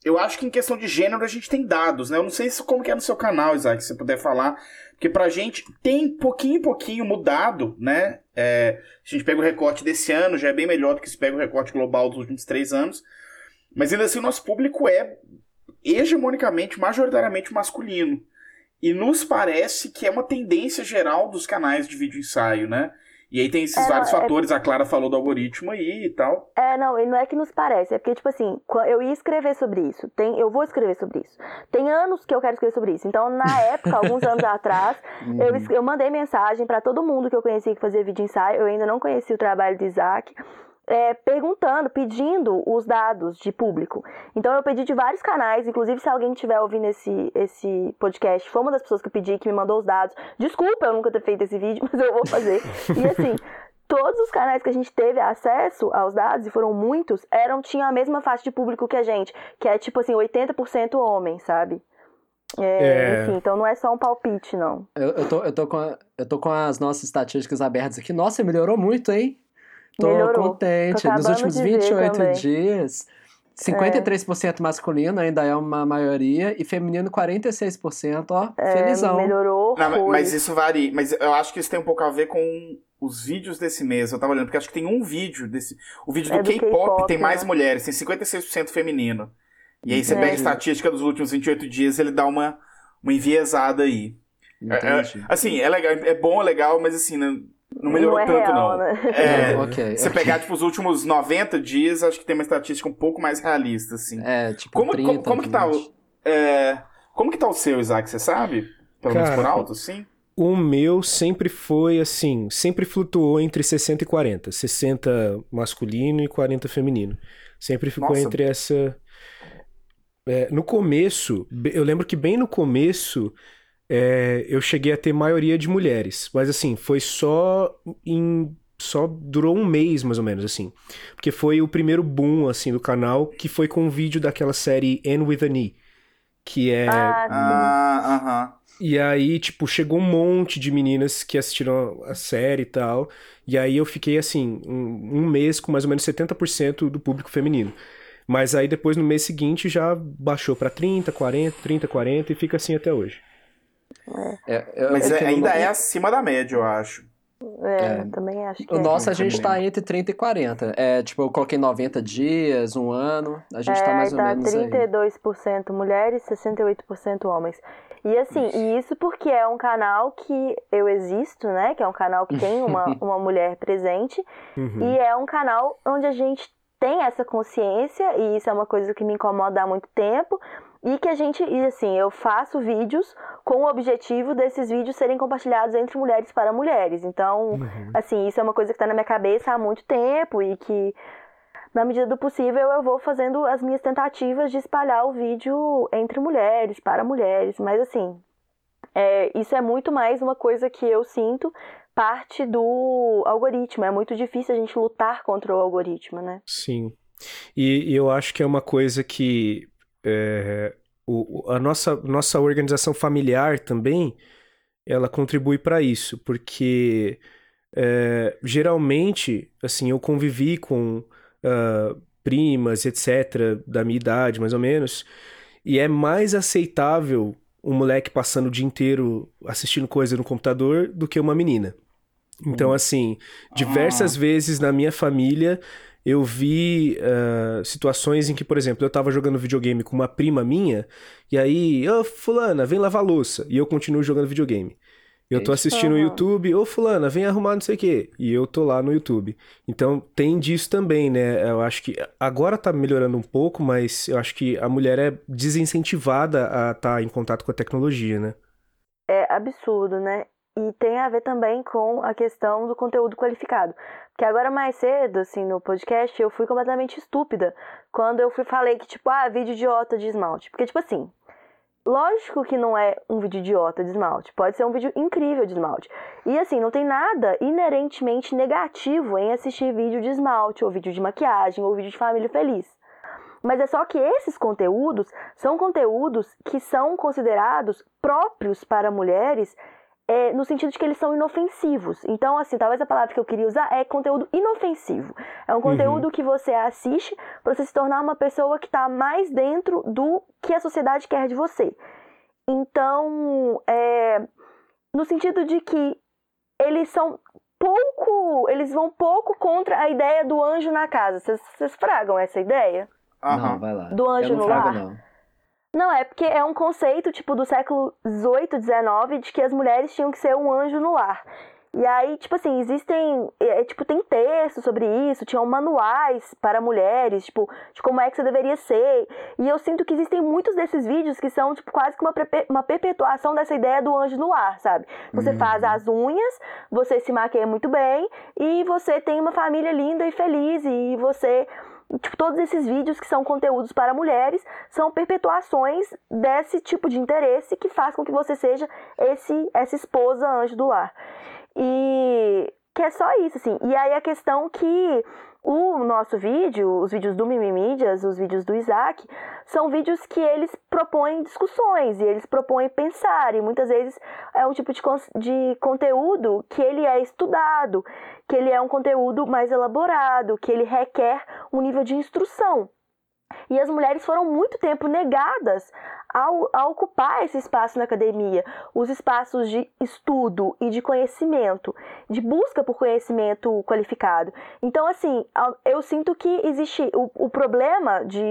Eu acho que em questão de gênero a gente tem dados, né? Eu não sei se como que é no seu canal, Isaac, se você puder falar. Porque pra gente tem pouquinho em pouquinho mudado, né? É, a gente pega o recorte desse ano, já é bem melhor do que se pega o recorte global dos últimos três anos. Mas ainda assim, o nosso público é hegemonicamente, majoritariamente masculino. E nos parece que é uma tendência geral dos canais de vídeo ensaio, né? E aí tem esses é, vários não, é fatores, é... a Clara falou do algoritmo aí e tal. É, não, e não é que nos parece, é porque, tipo assim, eu ia escrever sobre isso, tem, eu vou escrever sobre isso. Tem anos que eu quero escrever sobre isso. Então, na [laughs] época, alguns anos atrás, eu, uhum. eu mandei mensagem para todo mundo que eu conhecia que fazia vídeo ensaio, eu ainda não conhecia o trabalho de Isaac é, perguntando, pedindo os dados de público. Então eu pedi de vários canais, inclusive se alguém estiver ouvindo esse, esse podcast, foi uma das pessoas que eu pedi, que me mandou os dados. Desculpa eu nunca ter feito esse vídeo, [laughs] mas eu vou fazer. e assim, todos os canais que a gente teve acesso aos dados, e foram muitos, eram tinham a mesma faixa de público que a gente, que é tipo assim, 80% homem, sabe? É, é... Enfim, então não é só um palpite, não. Eu, eu, tô, eu, tô com a, eu tô com as nossas estatísticas abertas aqui. Nossa, melhorou muito, hein? Tô Melhorou. contente. Tô Nos últimos 28 dias, 53% é. masculino ainda é uma maioria e feminino 46%, ó, é, felizão. Melhorou. Não, mas isso varia. Mas eu acho que isso tem um pouco a ver com os vídeos desse mês, eu tava olhando, porque acho que tem um vídeo desse. O vídeo é do, do K-pop tem mais né? mulheres, tem 56% feminino. E aí você é. pega a estatística dos últimos 28 dias, ele dá uma, uma enviesada aí. É, é, assim, é legal, é bom, é legal, mas assim, não, melhorou não é tanto, real, não. Né? É, okay, você okay. pegar, tipo, os últimos 90 dias, acho que tem uma estatística um pouco mais realista, assim. É, tipo, como, 30, como, como que tá o. É, como que tá o seu, Isaac, você sabe? Pelo menos por alto, sim? O meu sempre foi assim, sempre flutuou entre 60 e 40. 60 masculino e 40 feminino. Sempre ficou Nossa. entre essa. É, no começo, eu lembro que bem no começo é, eu cheguei a ter maioria de mulheres. Mas assim, foi só em. Só durou um mês, mais ou menos, assim. Porque foi o primeiro boom, assim, do canal, que foi com um vídeo daquela série N with an E. Que é. Ah, aham. Uh -huh. E aí, tipo, chegou um monte de meninas que assistiram a série e tal. E aí eu fiquei, assim, um, um mês com mais ou menos 70% do público feminino. Mas aí depois no mês seguinte já baixou para 30, 40, 30, 40 e fica assim até hoje. É. É, Mas é, ainda é acima da média, eu acho. É, é. também acho que O é. nosso a gente tá entre 30 e 40. É, tipo, eu coloquei 90 dias, um ano, a gente tá é, tá mais ou tá menos 32% aí. mulheres, 68% homens. E assim, isso. e isso porque é um canal que eu existo, né? Que é um canal que tem uma, [laughs] uma mulher presente. Uhum. E é um canal onde a gente tem essa consciência, e isso é uma coisa que me incomoda há muito tempo. E que a gente, e assim, eu faço vídeos com o objetivo desses vídeos serem compartilhados entre mulheres para mulheres. Então, uhum. assim, isso é uma coisa que está na minha cabeça há muito tempo e que na medida do possível, eu vou fazendo as minhas tentativas de espalhar o vídeo entre mulheres, para mulheres, mas assim, é, isso é muito mais uma coisa que eu sinto parte do algoritmo. É muito difícil a gente lutar contra o algoritmo, né? Sim. E, e eu acho que é uma coisa que é, o, a nossa, nossa organização familiar também ela contribui para isso, porque é, geralmente, assim, eu convivi com uh, primas, etc., da minha idade, mais ou menos, e é mais aceitável um moleque passando o dia inteiro assistindo coisa no computador do que uma menina. Então, uhum. assim, diversas ah. vezes na minha família eu vi uh, situações em que, por exemplo, eu tava jogando videogame com uma prima minha, e aí, ô oh, fulana, vem lavar louça, e eu continuo jogando videogame. Eu tô assistindo o YouTube, ô fulana, vem arrumar não sei o quê. E eu tô lá no YouTube. Então tem disso também, né? Eu acho que agora tá melhorando um pouco, mas eu acho que a mulher é desincentivada a estar tá em contato com a tecnologia, né? É absurdo, né? E tem a ver também com a questão do conteúdo qualificado. Porque agora mais cedo, assim, no podcast, eu fui completamente estúpida quando eu fui falei que, tipo, ah, vídeo idiota de esmalte. Porque, tipo assim, Lógico que não é um vídeo idiota de esmalte, pode ser um vídeo incrível de esmalte. E assim, não tem nada inerentemente negativo em assistir vídeo de esmalte, ou vídeo de maquiagem, ou vídeo de família feliz. Mas é só que esses conteúdos são conteúdos que são considerados próprios para mulheres é, no sentido de que eles são inofensivos. Então, assim, talvez a palavra que eu queria usar é conteúdo inofensivo. É um conteúdo uhum. que você assiste para você se tornar uma pessoa que está mais dentro do que a sociedade quer de você. Então, é, no sentido de que eles são pouco, eles vão pouco contra a ideia do anjo na casa. Vocês fragam essa ideia? Não, vai lá. Do anjo no frago, lar? Não. Não, é porque é um conceito, tipo, do século XVIII, XIX, de que as mulheres tinham que ser um anjo no lar. E aí, tipo assim, existem, é, é tipo, tem textos sobre isso, tinham manuais para mulheres, tipo, de como é que você deveria ser. E eu sinto que existem muitos desses vídeos que são, tipo, quase que uma, uma perpetuação dessa ideia do anjo no lar, sabe? Você uhum. faz as unhas, você se maquia muito bem e você tem uma família linda e feliz e você tipo, todos esses vídeos que são conteúdos para mulheres são perpetuações desse tipo de interesse que faz com que você seja esse essa esposa anjo do lar. E que é só isso, assim. E aí a questão que o nosso vídeo, os vídeos do Mimimídias, os vídeos do Isaac, são vídeos que eles propõem discussões e eles propõem pensar. E muitas vezes é um tipo de, de conteúdo que ele é estudado, que ele é um conteúdo mais elaborado, que ele requer um nível de instrução. E as mulheres foram muito tempo negadas ao, a ocupar esse espaço na academia, os espaços de estudo e de conhecimento, de busca por conhecimento qualificado. Então, assim, eu sinto que existe o, o problema de.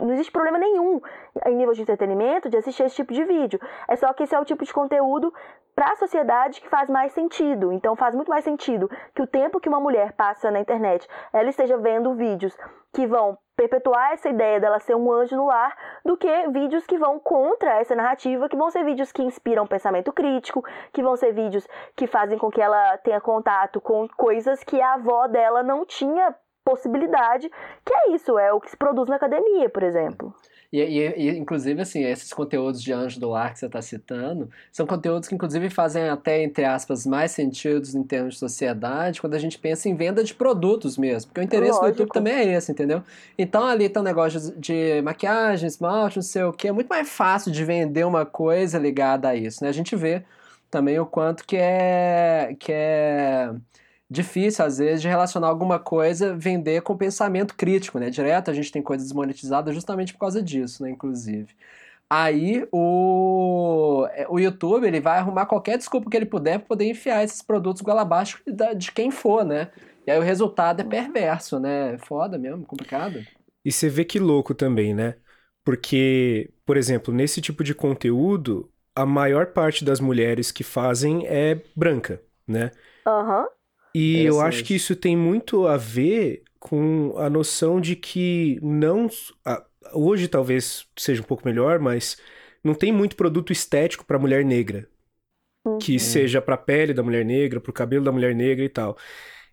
Não existe problema nenhum em nível de entretenimento de assistir esse tipo de vídeo. É só que esse é o tipo de conteúdo para a sociedade que faz mais sentido. Então faz muito mais sentido que o tempo que uma mulher passa na internet, ela esteja vendo vídeos que vão perpetuar essa ideia dela ser um anjo no lar, do que vídeos que vão contra essa narrativa, que vão ser vídeos que inspiram pensamento crítico, que vão ser vídeos que fazem com que ela tenha contato com coisas que a avó dela não tinha possibilidade, que é isso, é o que se produz na academia, por exemplo. E, e, e, inclusive, assim, esses conteúdos de anjo do lar que você está citando, são conteúdos que, inclusive, fazem até, entre aspas, mais sentidos em termos de sociedade, quando a gente pensa em venda de produtos mesmo. Porque o interesse Lógico. do YouTube também é esse, entendeu? Então, ali tem um negócio de, maquiagem, esmalte, não sei o que. É muito mais fácil de vender uma coisa ligada a isso, né? A gente vê também o quanto que é... Que é difícil, às vezes, de relacionar alguma coisa, vender com pensamento crítico, né? Direto a gente tem coisas desmonetizadas justamente por causa disso, né? Inclusive. Aí o, é, o YouTube ele vai arrumar qualquer desculpa que ele puder para poder enfiar esses produtos goela abaixo de quem for, né? E aí o resultado é perverso, né? Foda mesmo, complicado. E você vê que louco também, né? Porque, por exemplo, nesse tipo de conteúdo, a maior parte das mulheres que fazem é branca, né? Aham. Uhum. E eu acho que isso tem muito a ver com a noção de que não. Hoje talvez seja um pouco melhor, mas não tem muito produto estético para mulher negra. Uhum. Que seja para a pele da mulher negra, para o cabelo da mulher negra e tal.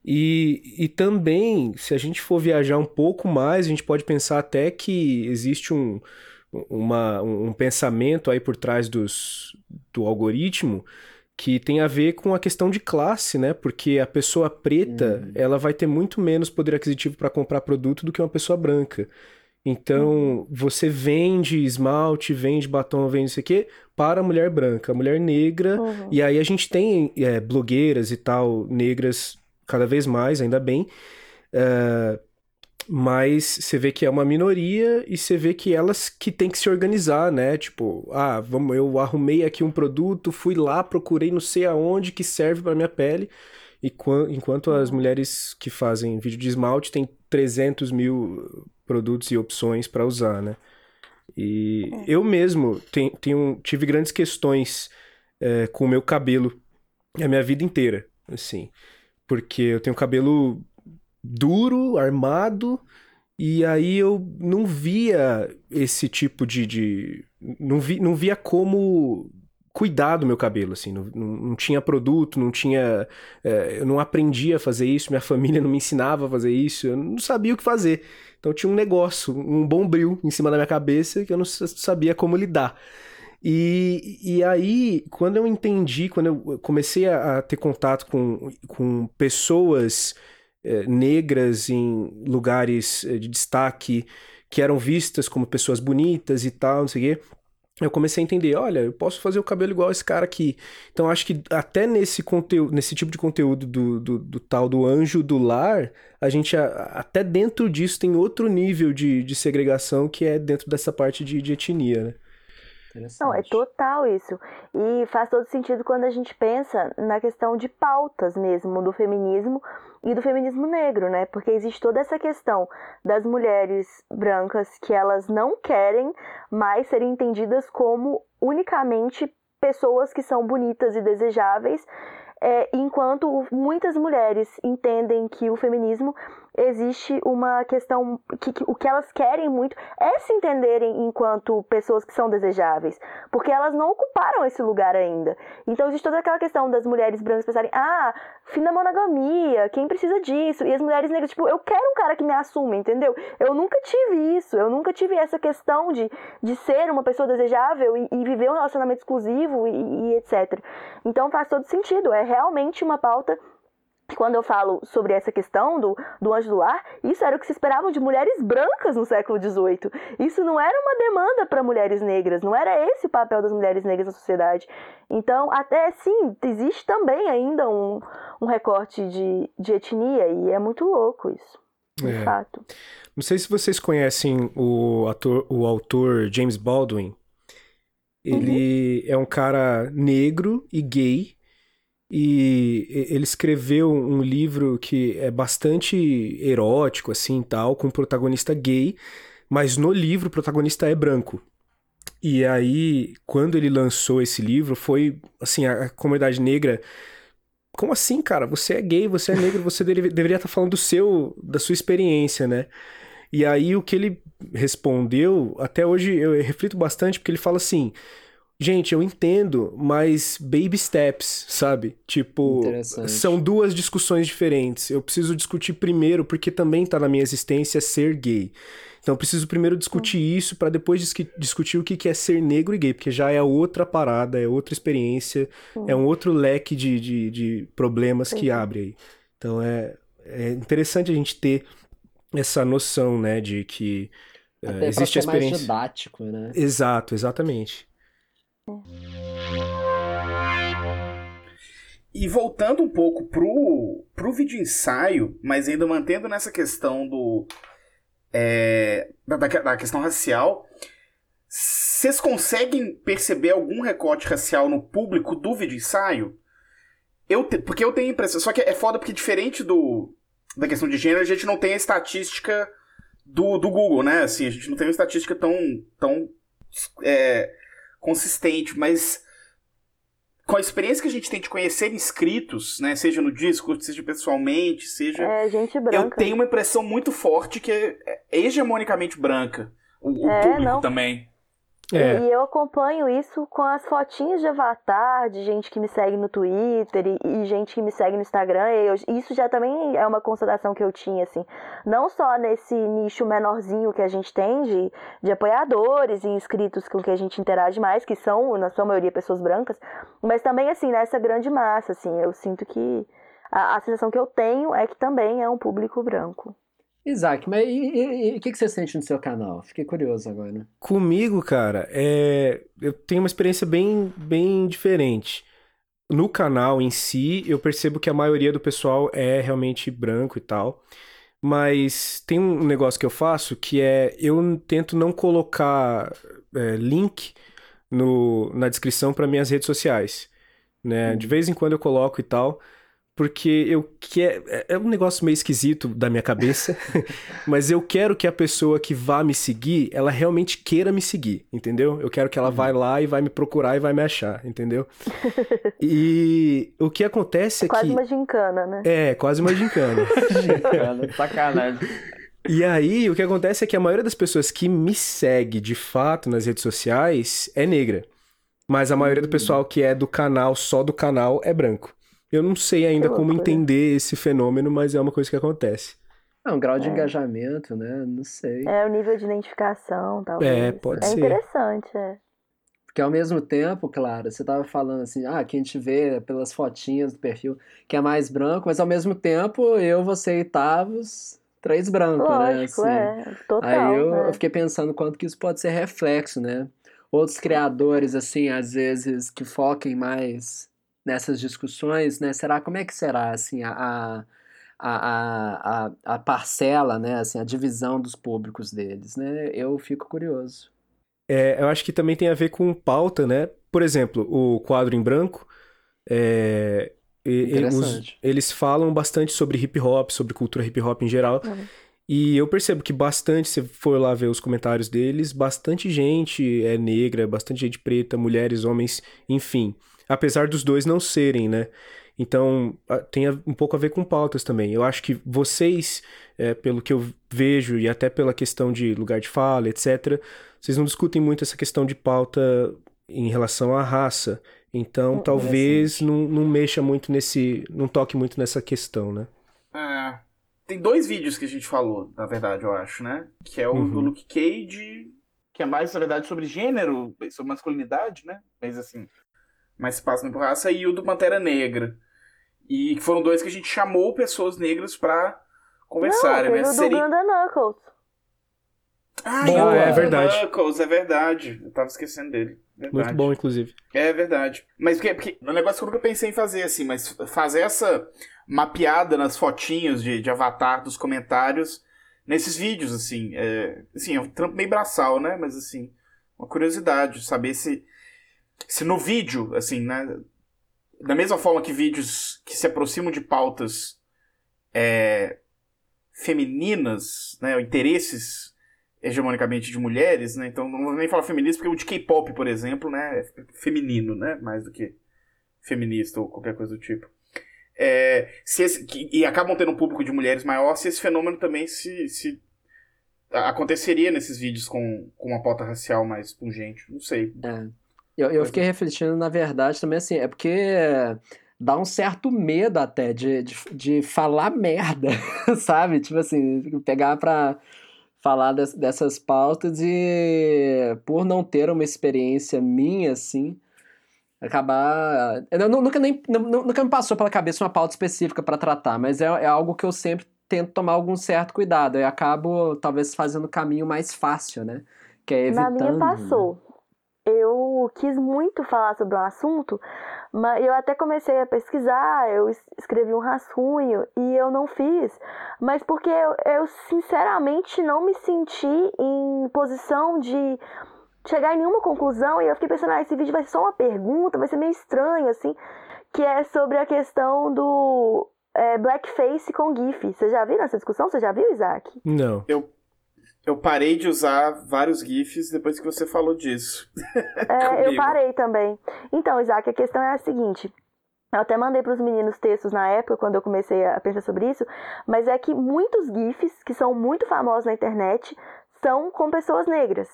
E, e também, se a gente for viajar um pouco mais, a gente pode pensar até que existe um, uma, um pensamento aí por trás dos, do algoritmo que tem a ver com a questão de classe, né? Porque a pessoa preta, uhum. ela vai ter muito menos poder aquisitivo para comprar produto do que uma pessoa branca. Então, uhum. você vende esmalte, vende batom, vende isso aqui para a mulher branca, a mulher negra. Uhum. E aí a gente tem é, blogueiras e tal, negras, cada vez mais, ainda bem. Uh, mas você vê que é uma minoria e você vê que elas que tem que se organizar, né? Tipo, ah, vamos, eu arrumei aqui um produto, fui lá, procurei não sei aonde que serve para minha pele. E enquanto as mulheres que fazem vídeo de esmalte têm 300 mil produtos e opções para usar, né? E é. eu mesmo tenho, tenho, tive grandes questões é, com o meu cabelo a minha vida inteira, assim. Porque eu tenho cabelo duro, armado, e aí eu não via esse tipo de. de não, vi, não via como cuidar do meu cabelo, assim, não, não, não tinha produto, não tinha. É, eu não aprendia a fazer isso, minha [laughs] família não me ensinava a fazer isso, eu não sabia o que fazer. Então tinha um negócio, um bom bril em cima da minha cabeça que eu não sabia como lidar. E, e aí, quando eu entendi, quando eu comecei a, a ter contato com, com pessoas eh, negras em lugares eh, de destaque que eram vistas como pessoas bonitas e tal, não sei o quê. Eu comecei a entender, olha, eu posso fazer o cabelo igual esse cara aqui. Então acho que até nesse conteúdo, nesse tipo de conteúdo do, do, do tal do anjo do lar, a gente a, até dentro disso tem outro nível de, de segregação que é dentro dessa parte de, de etnia, né? Não, é total isso. E faz todo sentido quando a gente pensa na questão de pautas mesmo do feminismo e do feminismo negro, né? Porque existe toda essa questão das mulheres brancas que elas não querem mais serem entendidas como unicamente pessoas que são bonitas e desejáveis, é, enquanto muitas mulheres entendem que o feminismo existe uma questão que, que, o que elas querem muito é se entenderem enquanto pessoas que são desejáveis, porque elas não ocuparam esse lugar ainda. Então existe toda aquela questão das mulheres brancas pensarem: "Ah, fim da monogamia, quem precisa disso?" E as mulheres negras tipo: "Eu quero um cara que me assuma", entendeu? Eu nunca tive isso, eu nunca tive essa questão de, de ser uma pessoa desejável e, e viver um relacionamento exclusivo e, e etc. Então faz todo sentido, é realmente uma pauta quando eu falo sobre essa questão do, do anjo do lar, isso era o que se esperava de mulheres brancas no século XVIII. Isso não era uma demanda para mulheres negras, não era esse o papel das mulheres negras na sociedade. Então, até sim, existe também ainda um, um recorte de, de etnia e é muito louco isso. De É. fato. Não sei se vocês conhecem o, ator, o autor James Baldwin. Ele é um cara negro e gay. E ele escreveu um livro que é bastante erótico, assim, tal, com um protagonista gay. Mas no livro o protagonista é branco. E aí, quando ele lançou esse livro, foi, assim, a, comunidade negra... Como assim, cara? Você é gay, você é negro, você deve- deveria estar falando do seu, da sua experiência, né? E aí o que ele respondeu, até hoje eu reflito bastante, porque ele fala assim: gente, eu entendo, mas baby steps, sabe? Tipo, são duas discussões diferentes. Eu preciso discutir primeiro, porque também tá na minha existência ser gay. Então eu preciso primeiro discutir isso para depois disque- discutir o que que é ser negro e gay, porque já é outra parada, é outra experiência, é um outro leque de, de, de problemas que abre aí. Então é, é interessante a gente ter essa noção, né, de que eh, Até pra existe a ser mais experiência. didático, né? Exato, exatamente. E voltando um pouco pro, pro vídeo ensaio, mas ainda mantendo nessa questão do. é, da, da- questão racial, vocês conseguem perceber algum recorte racial no público do vídeo ensaio? Eu te- porque eu tenho a impressão. Só que é foda porque, diferente do, da questão de gênero, a gente não tem a estatística do, do Google, né? Assim, a gente não tem uma estatística tão, tão é, consistente, mas com a experiência que a gente tem de conhecer inscritos, né, seja no Discord, seja pessoalmente, seja É gente eu branca. tenho uma impressão muito forte que é é hegemonicamente branca. O, o É, público não. também. É, E eu acompanho isso com as fotinhas de avatar de gente que me segue no Twitter e, e gente que me segue no Instagram. Eu- isso já também é uma constatação que eu tinha, assim. Não só nesse nicho menorzinho que a gente tem de, de apoiadores e inscritos com que a gente interage mais, que são, na sua maioria, pessoas brancas, mas também, assim, nessa grande massa, assim. Eu sinto que a, a sensação que eu tenho é que também é um público branco. Isaac, mas e, o que, que você sente no seu canal? Fiquei curioso agora. Comigo, cara, é... eu tenho uma experiência bem, bem diferente. No canal em si, eu percebo que a maioria do pessoal é realmente branco e tal. Mas tem um negócio que eu faço que é eu tento não colocar é, link no, na descrição para minhas redes sociais. Né? De vez em quando eu coloco e tal. Porque eu quero. É um negócio meio esquisito da minha cabeça, [laughs] mas eu quero que a pessoa que vá me seguir, ela realmente queira me seguir, entendeu? Eu quero que ela vá lá e vai me procurar e vai me achar, entendeu? E o que acontece é Quase que. uma gincana, né? É, quase uma [laughs] gincana. Sacanagem. E aí, o que acontece é que a maioria das pessoas que me segue de fato nas redes sociais é negra. Mas a maioria do pessoal que é do canal, só do canal, é branco. Eu não sei ainda como entender esse fenômeno, mas é uma coisa que acontece. É um grau de É. engajamento, né? Não sei. É o nível de identificação, talvez. É, pode é ser. interessante, é. Porque ao mesmo tempo, claro, você tava falando assim, ah, que a gente vê pelas fotinhas do perfil que é mais branco, mas ao mesmo tempo eu, você e Tavos, três brancos, né? Lógico, assim. é. Total. Aí eu, né? eu fiquei pensando quanto que isso pode ser reflexo, né? Outros criadores, assim, às vezes, que foquem mais nessas discussões, né? Será, como é que será, assim, a, a, a, a, a parcela, né? Assim, a divisão dos públicos deles, né? Eu fico curioso. É, eu acho que também tem a ver com pauta, né? Por exemplo, o quadro em branco, é, e- e- Interessante. eles falam bastante sobre hip hop, sobre cultura hip hop em geral. Uhum. E eu percebo que bastante, se for lá ver os comentários deles, bastante gente é negra, bastante gente preta, mulheres, homens, enfim. Apesar dos dois não serem, né? Então, tem um pouco a ver com pautas também. Eu acho que vocês, é, pelo que eu vejo, e até pela questão de lugar de fala, etc., vocês não discutem muito essa questão de pauta em relação à raça. Então, talvez não, não mexa muito nesse. não toque muito nessa questão, né? É, tem dois vídeos que a gente falou, na verdade, eu acho, né? Que é o Uhum. do Luke Cage, que é mais, na verdade, sobre gênero, sobre masculinidade, né? Mas assim, mais espaço por raça, e o do Pantera Negra. E que foram dois que a gente chamou pessoas negras pra Não, conversarem, teve né? o do Seria... Glenda Knuckles. Ah, Bom, o é do verdade. Knuckles, é verdade. Eu tava esquecendo dele. Muito Verdade. bom, inclusive. É verdade. Mas porque, porque o negócio que eu nunca pensei em fazer, assim, mas fazer essa. mapeada nas fotinhos de, de avatar dos comentários nesses vídeos, assim. É, assim, é um trampo meio braçal, né? Mas, assim, uma curiosidade, saber se, se no vídeo, assim, né? Da mesma forma que vídeos que se aproximam de pautas é, femininas, né? Interesses hegemonicamente de mulheres, né? Então não vou nem falar feminista, porque o de K-pop, por exemplo, né? É feminino, né? Mais do que feminista ou qualquer coisa do tipo. É, se esse, que, e acabam tendo um público de mulheres maior, se esse fenômeno também se, se aconteceria nesses vídeos com, com uma pauta racial mais pungente. Não sei. É. Eu, eu fiquei refletindo, na verdade, também assim, é porque dá um certo medo até de, de, de falar merda, [laughs] sabe? Tipo assim, pegar pra falar des, dessas pautas e por não ter uma experiência minha, assim, acabar. Eu, nunca, nem, nunca me passou pela cabeça uma pauta específica para tratar, mas é, é algo que eu sempre tento tomar algum certo cuidado. Eu acabo, talvez, fazendo o caminho mais fácil, né? Que é evitando. Na minha passou. Eu quis muito falar sobre um assunto, mas eu até comecei a pesquisar, eu escrevi um rascunho e eu não fiz, mas porque eu, eu sinceramente não me senti em posição de chegar em nenhuma conclusão e eu fiquei pensando, ah, esse vídeo vai ser só uma pergunta, vai ser meio estranho, assim, que é sobre a questão do é, blackface com GIF. Você já viu essa discussão? Você já viu, Isaac? Não. Eu, eu parei de usar vários GIFs depois que você falou disso. [laughs] É, eu parei também. Então, Isaac, a questão é a seguinte. Eu até mandei para os meninos textos na época, quando eu comecei a pensar sobre isso, mas é que muitos GIFs, que são muito famosos na internet, são com pessoas negras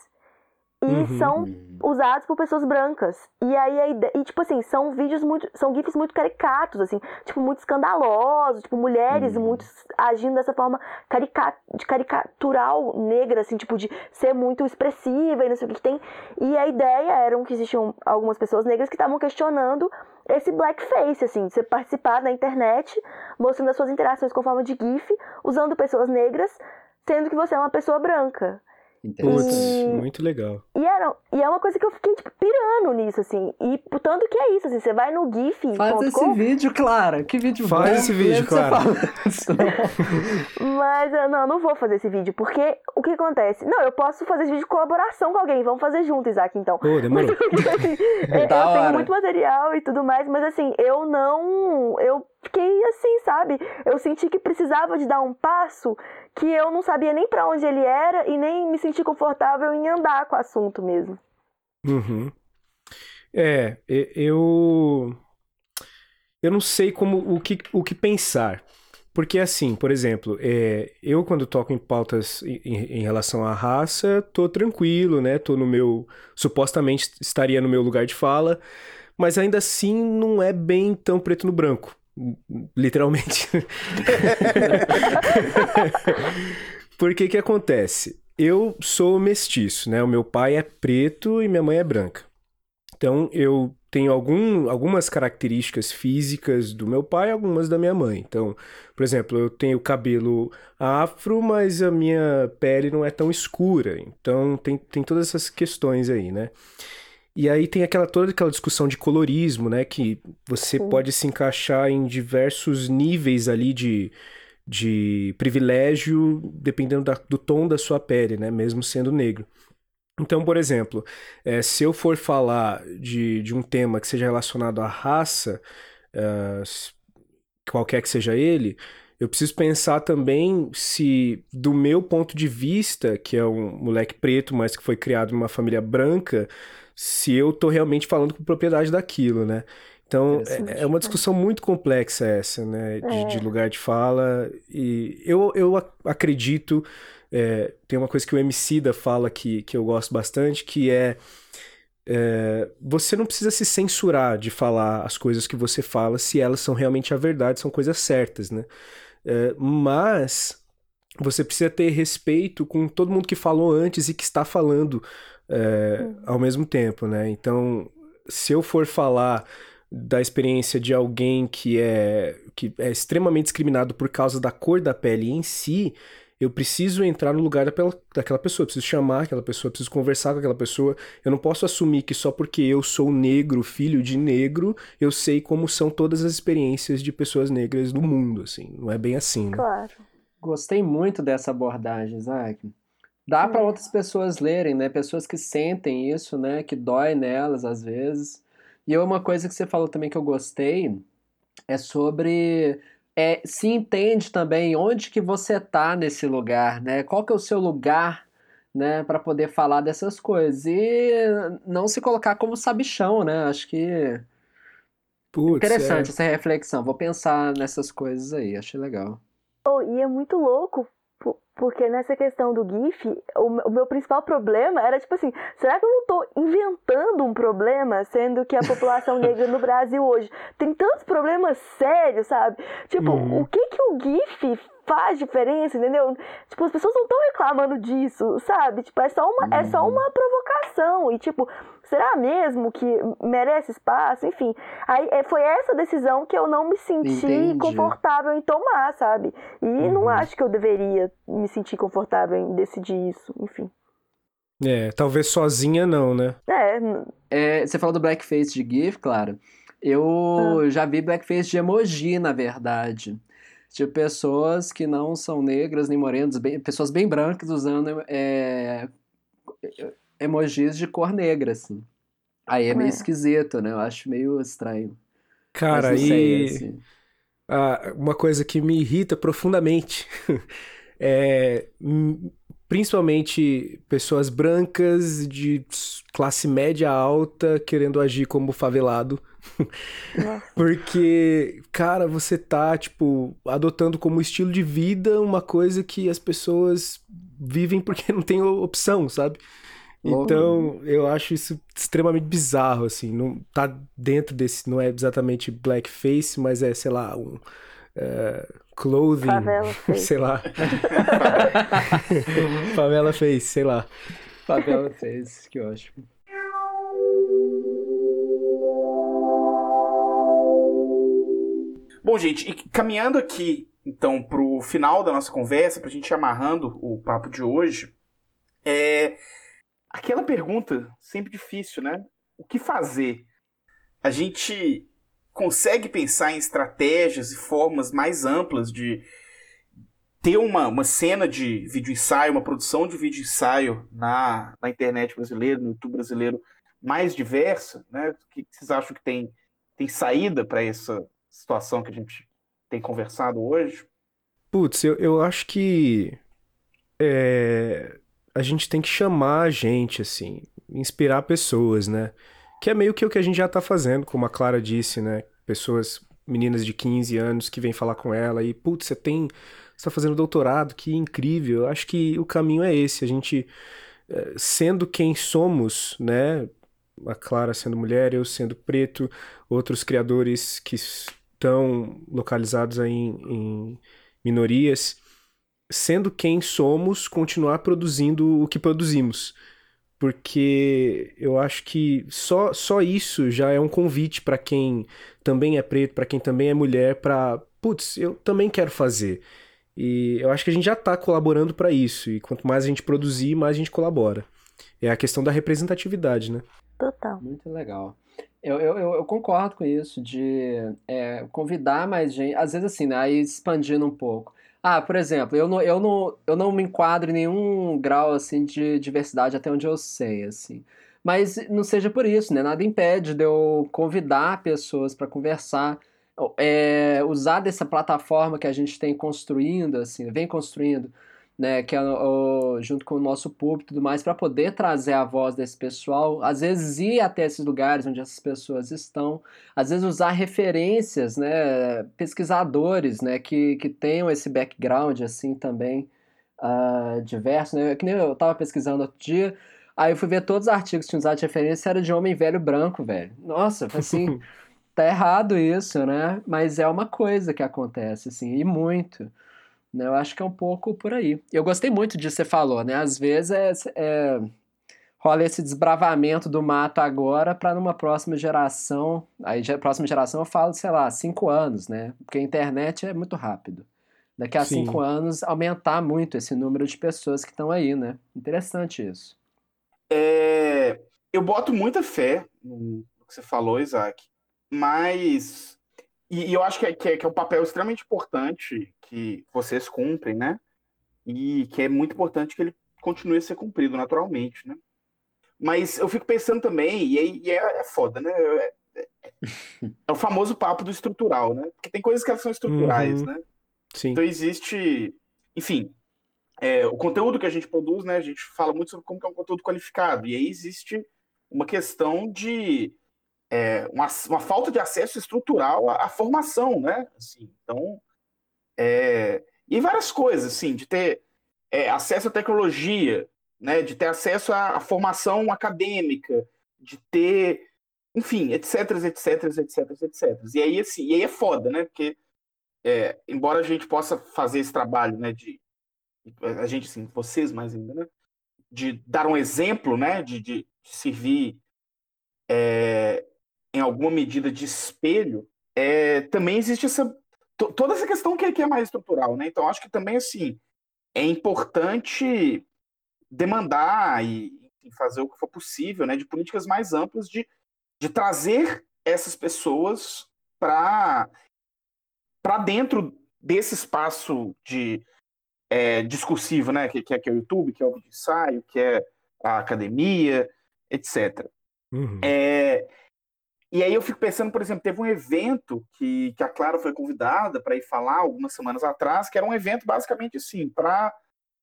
e uhum. são usados por pessoas brancas. E aí a ideia, e tipo assim, são vídeos muito, são gifs muito caricatos assim, tipo muito escandalosos, tipo mulheres uhum. muito agindo dessa forma carica, de caricatural negra assim, tipo de ser muito expressiva e não sei o que, que tem. E a ideia era que existiam algumas pessoas negras que estavam questionando esse blackface, assim, de você participar da internet, mostrando as suas interações com forma de gif, usando pessoas negras, sendo que você é uma pessoa branca. Putz, muito legal. E, era, e é uma coisa que eu fiquei, tipo, pirando nisso, assim. E tanto que é isso, assim, você vai no GIF. Faz esse vídeo, Clara. Que vídeo Faz bom. esse vídeo, Clara. [laughs] Mas eu não, não vou fazer esse vídeo, porque o que acontece? Não, eu posso fazer esse vídeo de colaboração com alguém. Vamos fazer junto, Isaac, então. Pô, demorou. Mas, assim, [laughs] eu, eu tenho muito material e tudo mais, mas assim, eu não. Eu fiquei assim, sabe? Eu senti que precisava de dar um passo que eu não sabia nem para onde ele era e nem me senti confortável em andar com o assunto mesmo. Uhum. É, eu eu não sei como o que, o que pensar. Porque assim, por exemplo, é, eu quando toco em pautas em, em, relação à raça, tô tranquilo, né? Tô no meu. Supostamente estaria no meu lugar de fala, mas ainda assim não é bem tão preto no branco. Literalmente. [laughs] Porque que acontece? Eu sou mestiço, né? O meu pai é preto e minha mãe é branca. Então eu tenho algum, algumas características físicas do meu pai algumas da minha mãe. Então, por exemplo, eu tenho cabelo afro, mas a minha pele não é tão escura. Então tem, tem todas essas questões aí, né? E aí tem aquela toda aquela discussão de colorismo, né? Que você Sim. pode se encaixar em diversos níveis ali de, de privilégio, dependendo da, do tom da sua pele, né? Mesmo sendo negro. Então, por exemplo, é, se eu for falar de, de um tema que seja relacionado à raça, uh, qualquer que seja ele, eu preciso pensar também se, do meu ponto de vista, que é um moleque preto, mas que foi criado numa família branca, se eu tô realmente falando com propriedade daquilo, né? Então, é, é uma discussão muito complexa essa, né? De, é. de lugar de fala. E eu, eu acredito. É, tem uma coisa que o MC da fala que, que eu gosto bastante, que é, é, Você não precisa se censurar de falar as coisas que você fala se elas são realmente a verdade, são coisas certas, né? É, mas você precisa ter respeito com todo mundo que falou antes e que está falando é, uhum. ao mesmo tempo, né? Então, se eu for falar da experiência de alguém que é, que é extremamente discriminado por causa da cor da pele em si, eu preciso entrar no lugar daquela pessoa, preciso chamar aquela pessoa, preciso conversar com aquela pessoa. Eu não posso assumir que só porque eu sou negro, filho de negro, eu sei como são todas as experiências de pessoas negras no mundo, assim. Não é bem assim, né? Claro. Gostei muito dessa abordagem, Isaac. Dá para outras pessoas lerem, né? Pessoas que sentem isso, né? Que dói nelas às vezes. E uma coisa que você falou também que eu gostei é sobre é, se entende também onde que você tá nesse lugar, né? Qual que é o seu lugar, né, para poder falar dessas coisas e não se colocar como sabichão, né? Acho que Putz, interessante é. essa reflexão. Vou pensar nessas coisas aí, achei legal. Oh, e é muito louco, porque nessa questão do GIF, o meu principal problema era tipo assim: será que eu não estou inventando um problema, sendo que a população [laughs] negra no Brasil hoje tem tantos problemas sérios, sabe? Tipo, Uhum. o que que o GIF faz diferença, entendeu? Tipo, as pessoas não estão reclamando disso, sabe? Tipo, é só uma, é só uma provocação. E, tipo, será mesmo que merece espaço? Enfim, aí é, foi essa decisão que eu não me senti Entendi. confortável em tomar, sabe? E não Uhum. acho que eu deveria me sentir confortável em decidir isso, enfim. É, talvez sozinha não, né? É, É, você falou do blackface de GIF, claro. Eu já vi blackface de emoji, na verdade. De pessoas que não são negras nem morenas, bem- pessoas bem brancas usando é, emojis de cor negra, assim. Aí é meio É. esquisito, né? Eu acho meio estranho. Cara, não sei, e assim. ah, uma coisa que me irrita profundamente [laughs] é hum, principalmente pessoas brancas de classe média alta querendo agir como favelado. Porque, cara, você tá, tipo, adotando como estilo de vida uma coisa que as pessoas vivem porque [laughs] não tem opção, sabe? Então, eu acho isso extremamente bizarro, assim. Não tá dentro desse, não é exatamente blackface, mas é, sei lá, um é, clothing, favela fez. [laughs] sei lá. [laughs] Favela face, sei lá. Favela fez, que ótimo. Bom, gente, e caminhando aqui, então, pro final da nossa conversa, pra gente ir amarrando o papo de hoje, é aquela pergunta sempre difícil, né? O que fazer? A gente consegue pensar em estratégias e formas mais amplas de ter uma, uma cena de vídeo ensaio, uma produção de vídeo ensaio na, na internet brasileira, no YouTube brasileiro, mais diversa, né? O que vocês acham que tem, tem saída para essa situação que a gente tem conversado hoje? Putz, eu, eu acho que é, a gente tem que chamar a gente, assim, inspirar pessoas, né? Que é meio que o que a gente já tá fazendo, como a Clara disse, né? Pessoas, meninas de 15 anos que vêm falar com ela e, putz, você tem, você tá fazendo doutorado, que incrível. Eu acho que o caminho é esse, a gente eh, sendo quem somos, né? A Clara sendo mulher, eu sendo preto, outros criadores que estão localizados aí em, em minorias, sendo quem somos, continuar produzindo o que produzimos. Porque eu acho que só, só isso já é um convite para quem também é preto, para quem também é mulher, para, putz, eu também quero fazer. E eu acho que a gente já está colaborando para isso. E quanto mais a gente produzir, mais a gente colabora. É a questão da representatividade, né? Total. Muito legal. Eu, eu, eu, concordo com isso, de é, convidar mais gente. Às vezes, assim, né, aí expandindo um pouco. Ah, por exemplo, eu não, eu não, eu não me enquadro em nenhum grau, assim, de diversidade, até onde eu sei, assim. Mas não seja por isso, né? Nada impede de eu convidar pessoas para conversar, é, usar dessa plataforma que a gente tem construindo, assim, vem construindo, né, que é o- junto com o nosso público e tudo mais, para poder trazer a voz desse pessoal, às vezes ir até esses lugares onde essas pessoas estão, às vezes usar referências, né, pesquisadores, né, que, que tenham esse background, assim, também, ah, diverso, né, que nem eu estava pesquisando outro dia, aí eu fui ver todos os artigos que tinham usado de referência, era de homem velho branco, velho, nossa, assim, [laughs] tá errado isso, né, mas é uma coisa que acontece, assim, e muito, né? Eu acho que é um pouco por aí. Eu gostei muito disso que você falou, né? Às vezes é, é- rola esse desbravamento do mato agora para numa próxima geração. Aí, já- próxima geração eu falo, sei lá, cinco anos, né? Porque a internet é muito rápido. daqui a Sim. cinco anos aumentar muito esse número de pessoas que estão aí, né? Interessante isso. É, eu boto muita fé no que você falou, Isaac, mas. E, e eu acho que é, que, é, que é um papel extremamente importante que vocês cumprem, né? E que é muito importante que ele continue a ser cumprido naturalmente, né? Mas eu fico pensando também, e, aí- e é, é foda, né? É, é- é o famoso papo do estrutural, né? Porque tem coisas que elas são estruturais, Uhum. né? Sim. Então existe, enfim, é, o conteúdo que a gente produz, né? A gente fala muito sobre como que é um conteúdo qualificado. E aí existe uma questão de é, uma, uma falta de acesso estrutural à, à formação, né? Assim, então, é, e várias coisas, assim, de ter é, acesso à tecnologia, né? De ter acesso à, à formação acadêmica, de ter, enfim, etc, etc, etc, etc. E aí, assim, e aí é foda, né? Porque é, embora a gente possa fazer esse trabalho, né, de a gente, assim, vocês mais ainda, né, de dar um exemplo, né, de, de, de servir é, em alguma medida de espelho, é, também existe essa to- toda essa questão que, que é mais estrutural, né? Então acho que também assim é importante demandar e, e fazer o que for possível, né, de políticas mais amplas de, de trazer essas pessoas para para dentro desse espaço de é, discursivo, né, que, que, é, que é o YouTube, que é o vídeo ensaio, que é a academia, etc. Uhum. É, e aí eu fico pensando, por exemplo, teve um evento que, que a Clara foi convidada para ir falar algumas semanas atrás, que era um evento basicamente assim, para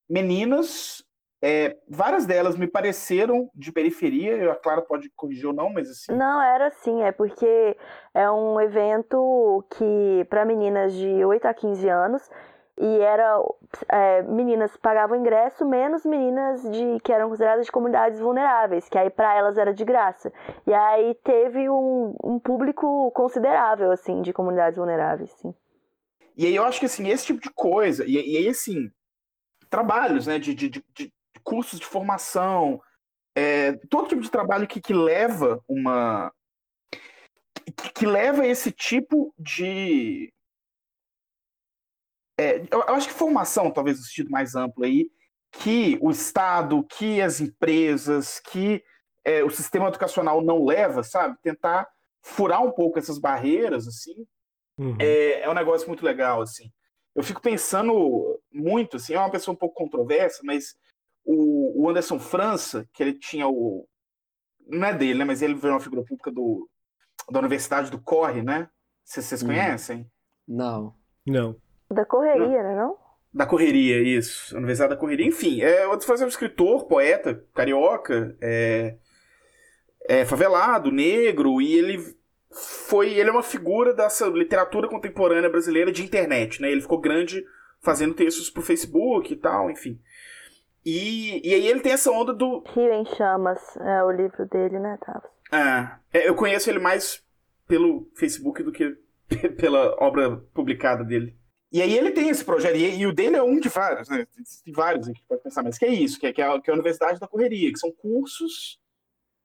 meninas, é, várias delas me pareceram de periferia, a Clara pode corrigir ou não, mas assim, Não, era assim, é porque é um evento que para meninas de 8 a 15 anos e era é, meninas pagavam ingresso menos meninas de que eram consideradas de comunidades vulneráveis, que aí para elas era de graça. E aí teve um, um público considerável assim de comunidades vulneráveis, sim. E aí eu acho que assim, esse tipo de coisa, e, e aí assim, trabalhos, né, de, de, de, de cursos de formação, é, todo tipo de trabalho que, que leva uma. Que, que leva esse tipo de. É, eu, eu acho que formação, talvez no sentido mais amplo aí, que o Estado, que as empresas, que é, o sistema educacional não leva, sabe? Tentar furar um pouco essas barreiras, assim, Uhum. é, é um negócio muito legal, assim. Eu fico pensando muito, assim, é uma pessoa um pouco controversa, mas o, o Anderson França, que ele tinha o. Não é dele, né? Mas ele virou uma figura pública do, da Universidade do Corre, né? Vocês vocês conhecem? Não. Não. Da correria, né, não? Da Correria, isso. Universidade da Correria. Enfim, é, o França é um escritor, poeta, carioca, é, é favelado, negro, e ele foi. Ele é uma figura dessa literatura contemporânea brasileira de internet, né? Ele ficou grande fazendo textos pro Facebook e tal, enfim. E, e aí ele tem essa onda do. Rio em Chamas é o livro dele, né, Tavos? Ah, eu conheço ele mais pelo Facebook do que [laughs] pela obra publicada dele. E aí ele tem esse projeto, e, e o dele é um de vários, né? Tem vários aqui que pode pensar, mas que é isso, que é, que é a, que é a Universidade da Correria, que são cursos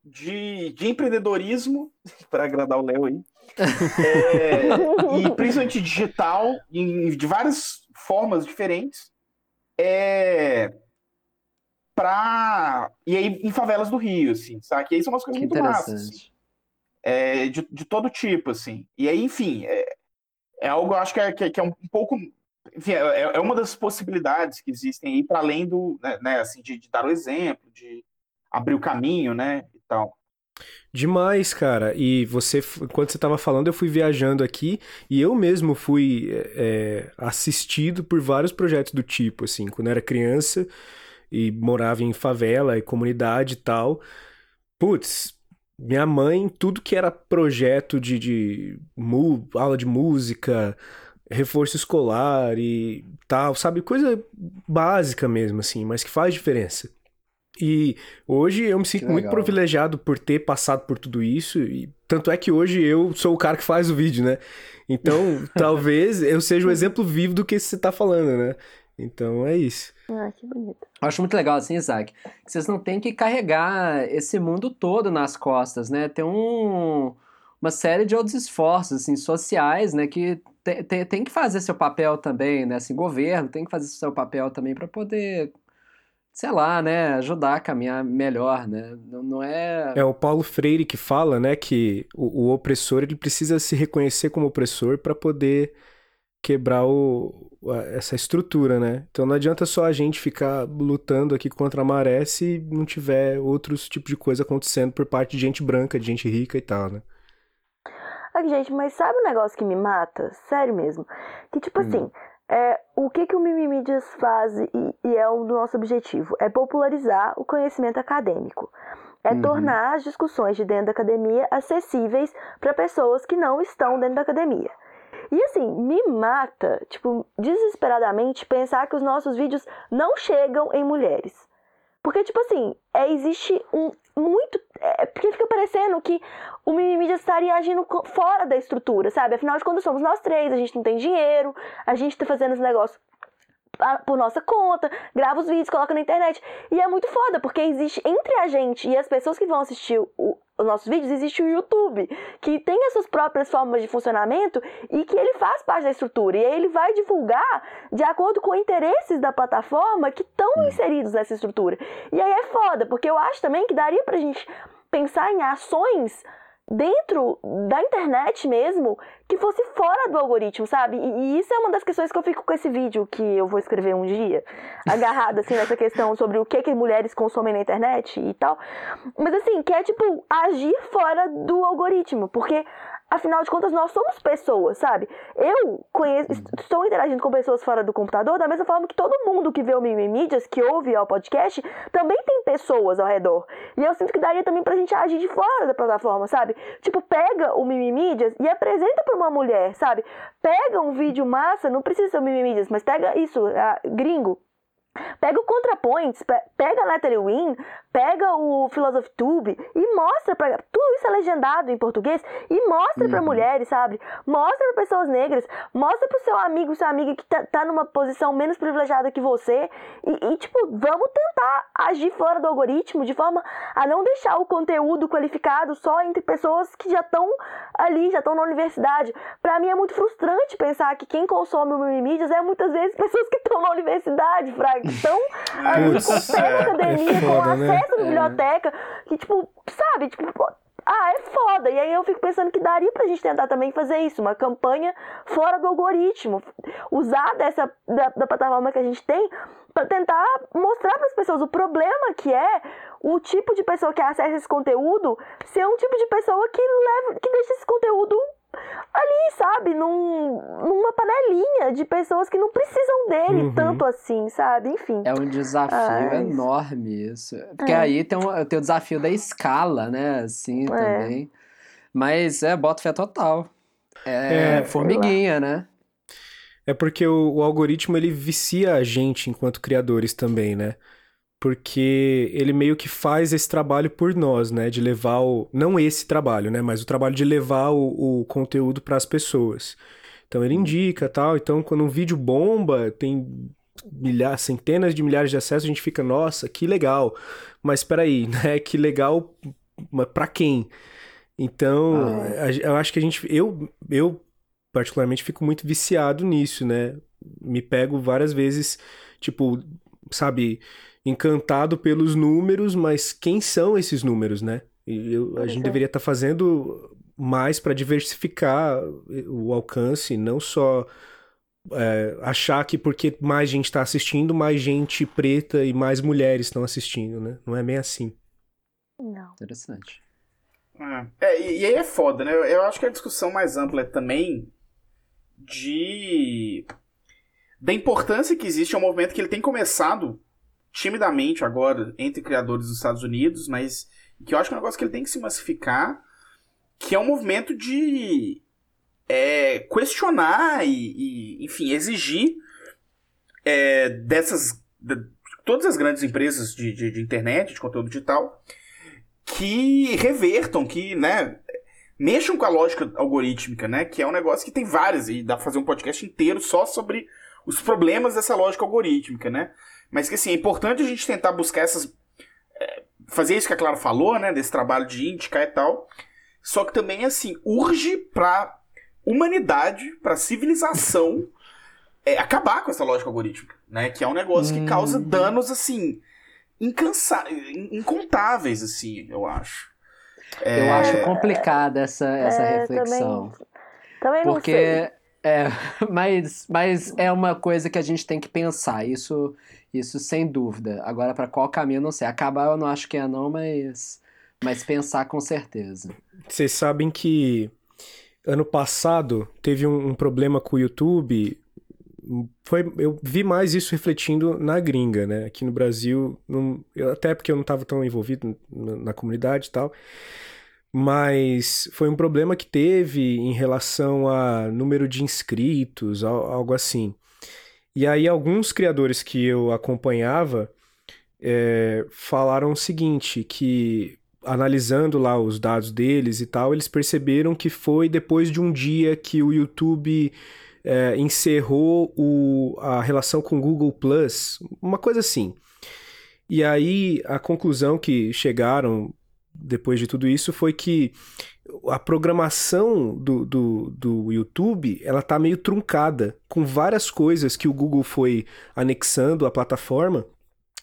de, de empreendedorismo, [laughs] para agradar o Léo aí, é, e principalmente digital, em, de várias formas diferentes, é, pra, e aí em favelas do Rio, assim, sabe? E aí são umas coisas Que muito massas, assim é, de, de todo tipo, assim. E aí, enfim, é, é algo, eu acho que é, que é- é um pouco. Enfim, é, é uma das possibilidades que existem aí, para além do, né, né, assim, de, de dar o exemplo, de abrir o caminho, né, e tal. Demais, cara. E você, enquanto você tava falando, eu fui viajando aqui e eu mesmo fui é, assistido por vários projetos do tipo, assim, quando eu era criança e morava em favela e comunidade e tal. Putz, minha mãe, tudo que era projeto de, de mu- aula de música, reforço escolar e tal, sabe? Coisa básica mesmo, assim, mas que faz diferença. E hoje eu me sinto muito privilegiado por ter passado por tudo isso, e tanto é que hoje eu sou o cara que faz o vídeo, né? Então, [laughs] talvez eu seja o exemplo vivo do que você tá falando, né? Então é isso. Ah, que bonito. Eu acho muito legal assim, Isaac, que vocês não têm que carregar esse mundo todo nas costas, né? Tem um, uma série de outros esforços assim, sociais, né, que tem, tem, tem que fazer seu papel também, né, assim, governo tem que fazer seu papel também para poder sei lá, né, ajudar a caminhar melhor, né? Não, não, é. É o Paulo Freire que fala, né, que o, o opressor ele precisa se reconhecer como opressor para poder quebrar o, essa estrutura, né? Então não adianta só a gente ficar lutando aqui contra a maré se não tiver outros tipos de coisa acontecendo por parte de gente branca, de gente rica e tal, né? Ai, gente, mas sabe um negócio que me mata? Sério mesmo. Que tipo hum. assim, é, o que, que o Mimimídias faz e, e é o nosso objetivo? É popularizar o conhecimento acadêmico. É uhum. tornar as discussões de dentro da academia acessíveis para pessoas que não estão dentro da academia. E assim, me mata, tipo, desesperadamente pensar que os nossos vídeos não chegam em mulheres. Porque, tipo assim, é, existe um muito. É, porque fica parecendo que o mimimi já estaria agindo fora da estrutura, sabe? Afinal de contas, somos nós três, a gente não tem dinheiro, a gente tá fazendo esse negócio por nossa conta, grava os vídeos, coloca na internet. E é muito foda, porque existe entre a gente e as pessoas que vão assistir o, os nossos vídeos, existe o YouTube, que tem as suas próprias formas de funcionamento e que ele faz parte da estrutura. E aí ele vai divulgar de acordo com interesses da plataforma que estão inseridos nessa estrutura. E aí é foda, porque eu acho também que daria pra gente pensar em ações dentro da internet mesmo que fosse fora do algoritmo, sabe? E, e, isso é uma das questões que eu fico com esse vídeo que eu vou escrever um dia, agarrada assim nessa questão sobre o que que mulheres consomem na internet e tal. Mas assim, que é tipo agir fora do algoritmo, porque Afinal de contas, nós somos pessoas, sabe? Eu conheço, estou interagindo com pessoas fora do computador da mesma forma que todo mundo que vê o Mimimídias, que ouve o podcast, também tem pessoas ao redor. E eu sinto que daria também pra gente agir de fora da plataforma, sabe? Tipo, pega o Mimimídias e apresenta pra uma mulher, sabe? Pega um vídeo massa, não precisa ser o Mimimídias, mas pega isso, gringo, Pega o ContraPoints, pega a Natalie Wynn, pega o Philosophy Tube e mostra para tudo isso é legendado em português e mostra uhum. para mulheres, sabe? Mostra para pessoas negras, mostra para seu amigo, sua amiga que tá, tá, numa posição menos privilegiada que você e, e, tipo, vamos tentar agir fora do algoritmo de forma a não deixar o conteúdo qualificado só entre pessoas que já estão ali, já estão na universidade. Para mim é muito frustrante pensar que quem consome o mídias é muitas vezes [laughs] pessoas que estão na universidade, fraga então, ali, com pé na academia, é foda, com né? acesso né? À biblioteca, que, tipo, sabe, tipo, ah, é foda. E aí eu fico pensando que daria pra gente tentar também fazer isso, uma campanha fora do algoritmo. Usar dessa da, da plataforma que a gente tem para tentar mostrar para as pessoas o problema que é o tipo de pessoa que acessa esse conteúdo ser um tipo de pessoa que leva que deixa esse conteúdo ali, sabe, num, numa panelinha de pessoas que não precisam dele uhum. tanto assim, sabe? Enfim. É um desafio Ai. enorme isso. Porque é. aí tem, um, tem o desafio da escala, né? Assim, é. também. Mas é, bota fé total. É, é formiguinha, né? É porque o, o algoritmo ele vicia a gente enquanto criadores também, né? Porque ele meio que faz esse trabalho por nós, né? De levar o. Não esse trabalho, né? Mas o trabalho de levar o, o conteúdo para as pessoas. Então ele indica tal. Então, quando um vídeo bomba, tem milhares, centenas de milhares de acessos, a gente fica, nossa, que legal. Mas espera aí, [laughs] né? Que legal para quem? Então, ah. eu acho que a gente. Eu, eu, particularmente, fico muito viciado nisso, né? Me pego várias vezes, tipo, sabe encantado pelos números, mas quem são esses números, né? E eu, a gente deveria estar tá fazendo mais para diversificar o alcance, não só é, achar que porque mais gente está assistindo, mais gente preta e mais mulheres estão assistindo, né? Não é bem assim. Não. Interessante. É, é, e aí é foda, né? Eu acho que a discussão mais ampla é também de da importância que existe ao movimento que ele tem começado timidamente agora entre criadores dos Estados Unidos, mas que eu acho que é um negócio que ele tem que se massificar, que é um movimento de é, questionar e, e, enfim, exigir é, dessas de, todas as grandes empresas de, de, de, internet, de conteúdo digital, que revertam, que, né, mexam com a lógica algorítmica, né, que é um negócio que tem várias, e dá pra fazer um podcast inteiro só sobre os problemas dessa lógica algorítmica, né? Mas que assim, é importante a gente tentar buscar essas. É, fazer isso que a Clara falou, né? Desse trabalho de indicar e tal. só que também, assim, urge pra humanidade, pra civilização, [laughs] é, acabar com essa lógica algorítmica, né? Que é um negócio que causa Hum. danos, assim, incansa... incontáveis, assim, eu acho. É, Eu acho complicada essa, essa É, reflexão. Também, também não sei. Porque é, [laughs] mas, mas é uma coisa que a gente tem que pensar, isso, isso sem dúvida. Agora, para qual caminho, não sei. Acabar eu não acho que é, não, mas, mas pensar com certeza. Vocês sabem que ano passado teve um, um problema com o YouTube. Foi, eu vi mais isso refletindo na gringa, né? Aqui no Brasil, não- eu- até porque eu não estava tão envolvido na, na comunidade e tal. Mas foi um problema que teve em relação a número de inscritos, al- algo assim. E aí, alguns criadores que eu acompanhava é, falaram o seguinte: que analisando lá os dados deles e tal, eles perceberam que foi depois de um dia que o YouTube é, encerrou o, a relação com o Google Plus, uma coisa assim. E aí a conclusão que chegaram depois de tudo isso foi que a programação do, do, do YouTube ela tá meio truncada com várias coisas que o Google foi anexando à plataforma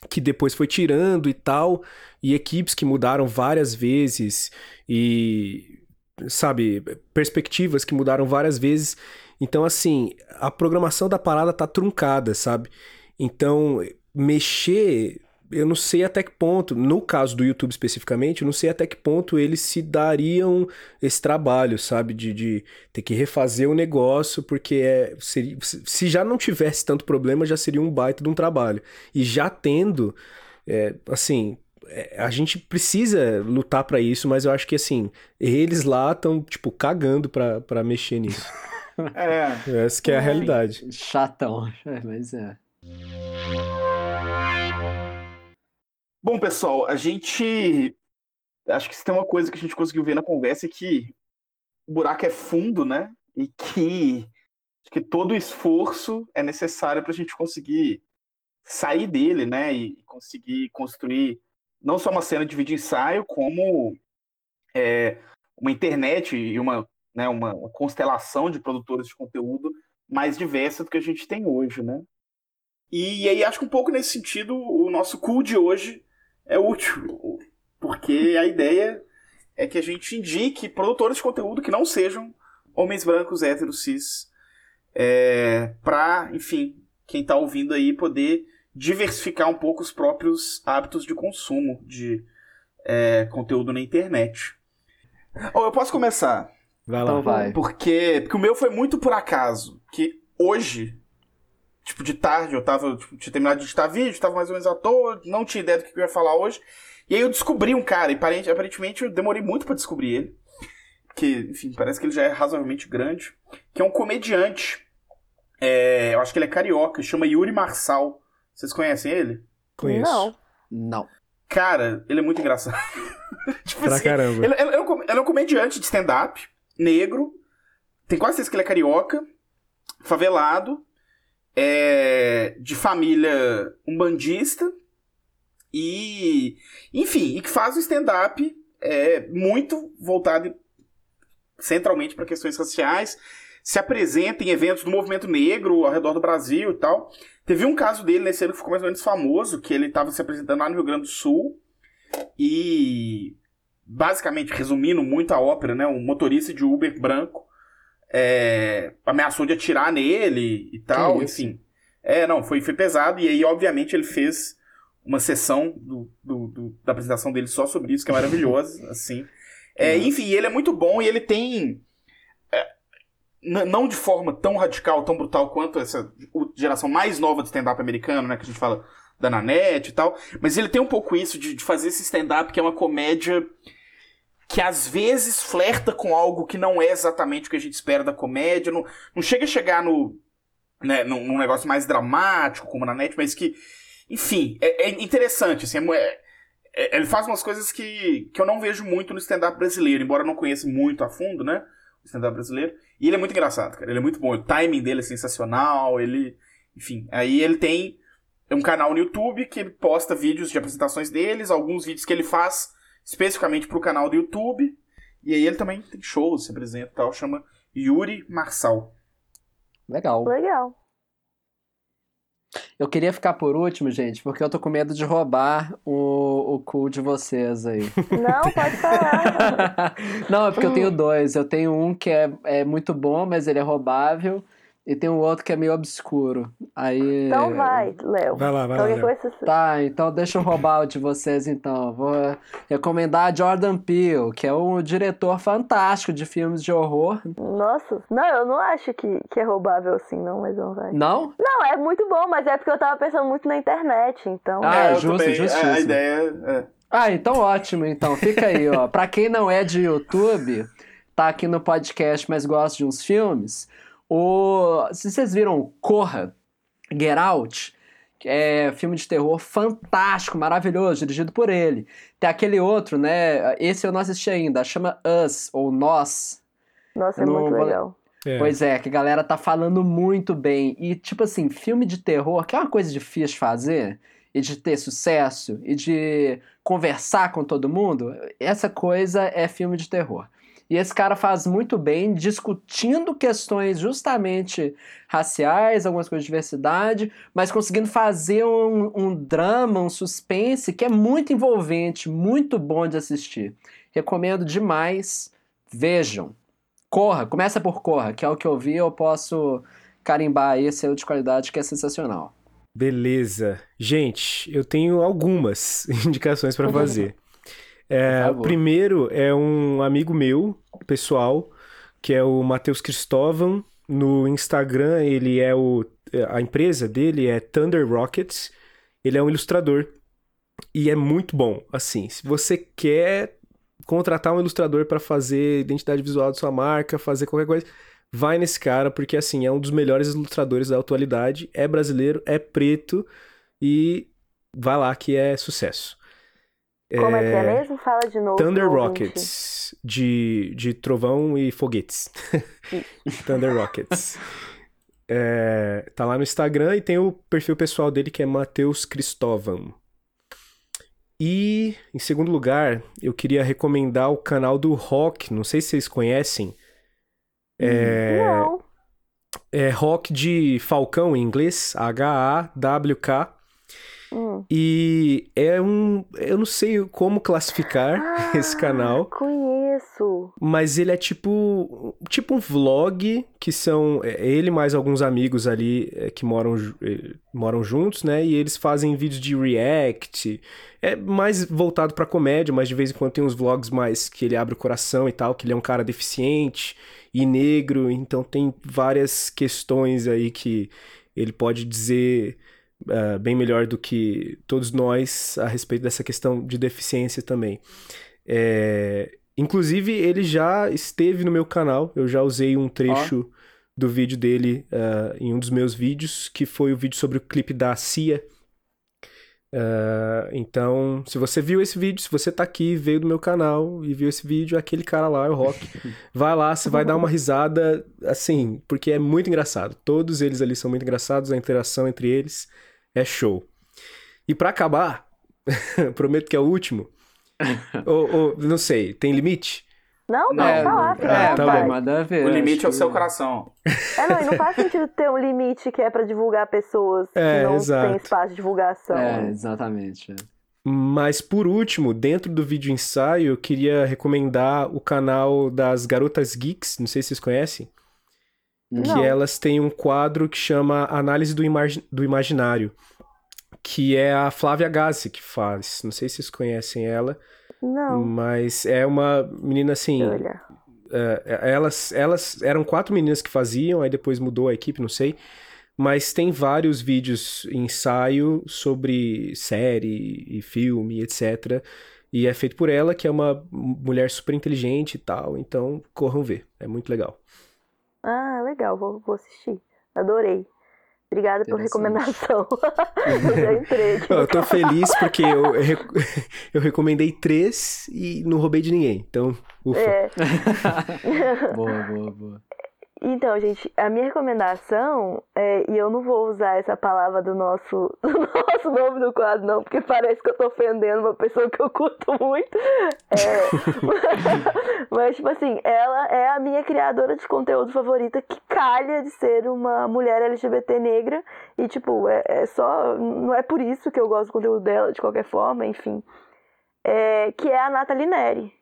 que depois foi tirando e tal, e equipes que mudaram várias vezes, e, sabe, perspectivas que mudaram várias vezes. Então, assim, a programação da parada tá truncada, sabe? Então, mexer, eu não sei até que ponto, no caso do YouTube especificamente, eu não sei até que ponto eles se dariam esse trabalho, sabe? De, de ter que refazer o negócio, porque é, seria, se já não tivesse tanto problema, já seria um baita de um trabalho. E já tendo, é, assim, é, a gente precisa lutar pra isso, mas eu acho que, assim, eles lá estão, tipo, cagando pra, pra mexer nisso. [laughs] É, Essa que é a realidade. Chatão, é, [laughs] mas é. Bom, pessoal, a gente. Acho que se tem uma coisa que a gente conseguiu ver na conversa é que o buraco é fundo, né? E que, que todo esforço é necessário para a gente conseguir sair dele, né? E conseguir construir não só uma cena de vídeo ensaio, como é, uma internet e uma, né, uma, constelação de produtores de conteúdo mais diversa do que a gente tem hoje, né? E aí acho que um pouco nesse sentido o nosso cool de hoje é útil, porque a ideia é que a gente indique produtores de conteúdo que não sejam homens brancos, héteros, cis, é, para, enfim, quem está ouvindo aí poder diversificar um pouco os próprios hábitos de consumo de é, conteúdo na internet. Oh, eu posso começar? Vai lá. Então vai. Porque, porque o meu foi muito por acaso. Que hoje, tipo, de tarde, eu tava, tipo, tinha terminado de editar vídeo, tava mais ou menos à toa, não tinha ideia do que eu ia falar hoje. E aí eu descobri um cara, e aparente- aparentemente eu demorei muito pra descobrir ele. Que, enfim, parece que ele já é razoavelmente grande. Que é um comediante. É, eu acho que ele é carioca, chama Yuri Marçal. Vocês conhecem ele? Conheço. Não. Não. Cara, ele é muito engraçado. [laughs] tipo Pra assim, caramba. ele, ele é ele é um comediante de stand-up, negro. Tem quase certeza que ele é carioca, favelado, é, de família umbandista. E, enfim, e que faz o stand-up é, muito voltado centralmente para questões raciais. Se apresenta em eventos do movimento negro ao redor do Brasil e tal. Teve um caso dele nesse ano que ficou mais ou menos famoso, que ele estava se apresentando lá no Rio Grande do Sul. E basicamente, resumindo muito a ópera, né? Um motorista de Uber branco é, ameaçou de atirar nele e tal, enfim. É, não, foi, foi pesado. E aí, obviamente, ele fez uma sessão do, do- do- da apresentação dele só sobre isso, que é maravilhosa, [laughs] assim. É, Uhum. enfim, ele é muito bom e ele tem. é, não de forma tão radical, tão brutal quanto essa geração mais nova de stand-up americano, né? Que a gente fala da Nanette e tal. Mas ele tem um pouco isso de, de fazer esse stand-up que é uma comédia que às vezes flerta com algo que não é exatamente o que a gente espera da comédia. Não, não chega a chegar no. Né, num, num negócio mais dramático, como na net, mas que. Enfim, é, é interessante. Assim, é é- é- ele faz umas coisas que, que eu não vejo muito no stand-up brasileiro, embora eu não conheça muito a fundo, né? O stand-up brasileiro. E ele é muito engraçado, cara. Ele é muito bom. O timing dele é sensacional. Ele. Enfim, aí ele tem um canal no YouTube que posta vídeos de apresentações deles, alguns vídeos que ele faz especificamente pro canal do YouTube. E aí ele também tem shows, se apresenta e tal, chama Yuri Marçal. Legal. Legal. Eu queria ficar por último, gente, porque eu tô com medo de roubar o, o cu de vocês aí. Não, pode falar. [laughs] Não, é porque eu tenho dois. Eu tenho um que é, é muito bom, mas ele é roubável. E tem um outro que é meio obscuro. Aí. Então vai, Léo. Vai lá, vai lá. Qualquer Léo. coisa Tá, então deixa eu roubar o de vocês então. Vou recomendar Jordan Peele, que é um diretor fantástico de filmes de horror. Nossa, não, eu não acho que, que é roubável assim, não, mas não vai. Não? Não, é muito bom, mas é porque eu tava pensando muito na internet, então. Ah, É, justo, justíssimo. A, a ideia é. Ah, então ótimo, então. Fica aí, ó. [laughs] Pra quem não é de YouTube, tá aqui no podcast, mas gosta de uns filmes, o... se vocês viram Corra, Get Out, que é filme de terror fantástico, maravilhoso, dirigido por ele. Tem aquele outro, né? Esse eu não assisti ainda, chama Us, ou Nós. Nossa, é não muito legal. É. Pois é, que a galera tá falando muito bem. E, tipo assim, filme de terror, que é uma coisa difícil de fazer, e de ter sucesso, e de conversar com todo mundo, essa coisa é filme de terror. E esse cara faz muito bem, discutindo questões justamente raciais, algumas coisas de diversidade, mas conseguindo fazer um, um drama, um suspense que é muito envolvente, muito bom de assistir. Recomendo demais. Vejam. Corra, começa por Corra, que é o que eu vi, eu posso carimbar aí esse é de qualidade que é sensacional. Beleza. Gente, eu tenho algumas [laughs] indicações para fazer. É, o primeiro é um amigo meu, pessoal, que é o Matheus Cristóvão. No Instagram, ele é o. A empresa dele é Thunder Rockets. Ele é um ilustrador. E é muito bom. Assim, se você quer contratar um ilustrador para fazer identidade visual da sua marca, fazer qualquer coisa, vai nesse cara, porque assim, é um dos melhores ilustradores da atualidade, é brasileiro, é preto e vai lá que é sucesso. Como é que é mesmo? Fala de novo. Thunder ouvinte. Rockets, de, de trovão e foguetes. [laughs] Thunder Rockets. É, tá lá no Instagram e tem o perfil pessoal dele que é Matheus Cristóvão. E, em segundo lugar, eu queria recomendar o canal do Rock, não sei se vocês conhecem. É, Não. é Rock de Falcão em inglês, H-A-W-K. Hum. E é um. Eu não sei como classificar [laughs] esse canal. Ah, Conheço. Mas ele é tipo tipo um vlog que são é, ele mais alguns amigos ali é, que moram eh, moram juntos, né? E eles fazem vídeos de react. É mais voltado pra comédia, mas de vez em quando tem uns vlogs mais que ele abre o coração e tal, que ele é um cara deficiente e negro, então tem várias questões aí que ele pode dizer ah, bem melhor do que todos nós a respeito dessa questão de deficiência também. É, Inclusive, ele já esteve no meu canal, eu já usei um trecho do vídeo dele ah, em um dos meus vídeos, que foi o vídeo sobre o clipe da Cia. Ah, então, se você viu esse vídeo, se você tá aqui, veio do meu canal e viu esse vídeo, aquele cara lá é o Rock. [laughs] Vai lá, você vai dar uma risada, assim, porque é muito engraçado. Todos eles ali são muito engraçados, a interação entre eles é show. E pra acabar, [laughs] prometo que é o último. [laughs] ou, ou, não sei, tem limite? Não, pode É, falar, fica é, tá vontade. manda ver. O limite é o seu coração. É, não, e não faz sentido ter um limite que é pra divulgar pessoas É, que não exato. tem espaço de divulgação. É, exatamente. Mas por último, dentro do vídeo ensaio, eu queria recomendar o canal das Garotas Geeks, não sei se vocês conhecem, Uhum. que Não. elas têm um quadro que chama Análise do, Imagi- do Imaginário, que é a Flávia Gassi que faz. Não sei se vocês conhecem ela, Não, mas é uma menina assim. olha. é, elas, elas eram quatro meninas que faziam, aí depois mudou a equipe, não sei. Mas tem vários vídeos ensaio sobre série e filme, etc. E é feito por ela, que é uma mulher super inteligente e tal. Então, corram ver. É muito legal. Ah, legal, vou, vou assistir. Adorei. Obrigada por Interessante. recomendação. Eu já entrei aqui. Eu tô feliz porque eu, [laughs] eu recomendei três e não roubei de ninguém. Então, ufa. É. [laughs] [laughs] boa, boa, boa. Então, gente, a minha recomendação, é, e eu não vou usar essa palavra do nosso, [laughs] do nosso nome do quadro, não, porque parece que eu tô ofendendo uma pessoa que eu curto muito. É, [laughs] mas, tipo assim, ela é a minha criadora de conteúdo favorita que calha de ser uma mulher LGBT negra. E, tipo, é, é só. Não é por isso que eu gosto do conteúdo dela, de qualquer forma, enfim. É, que é a Nathalie Neri.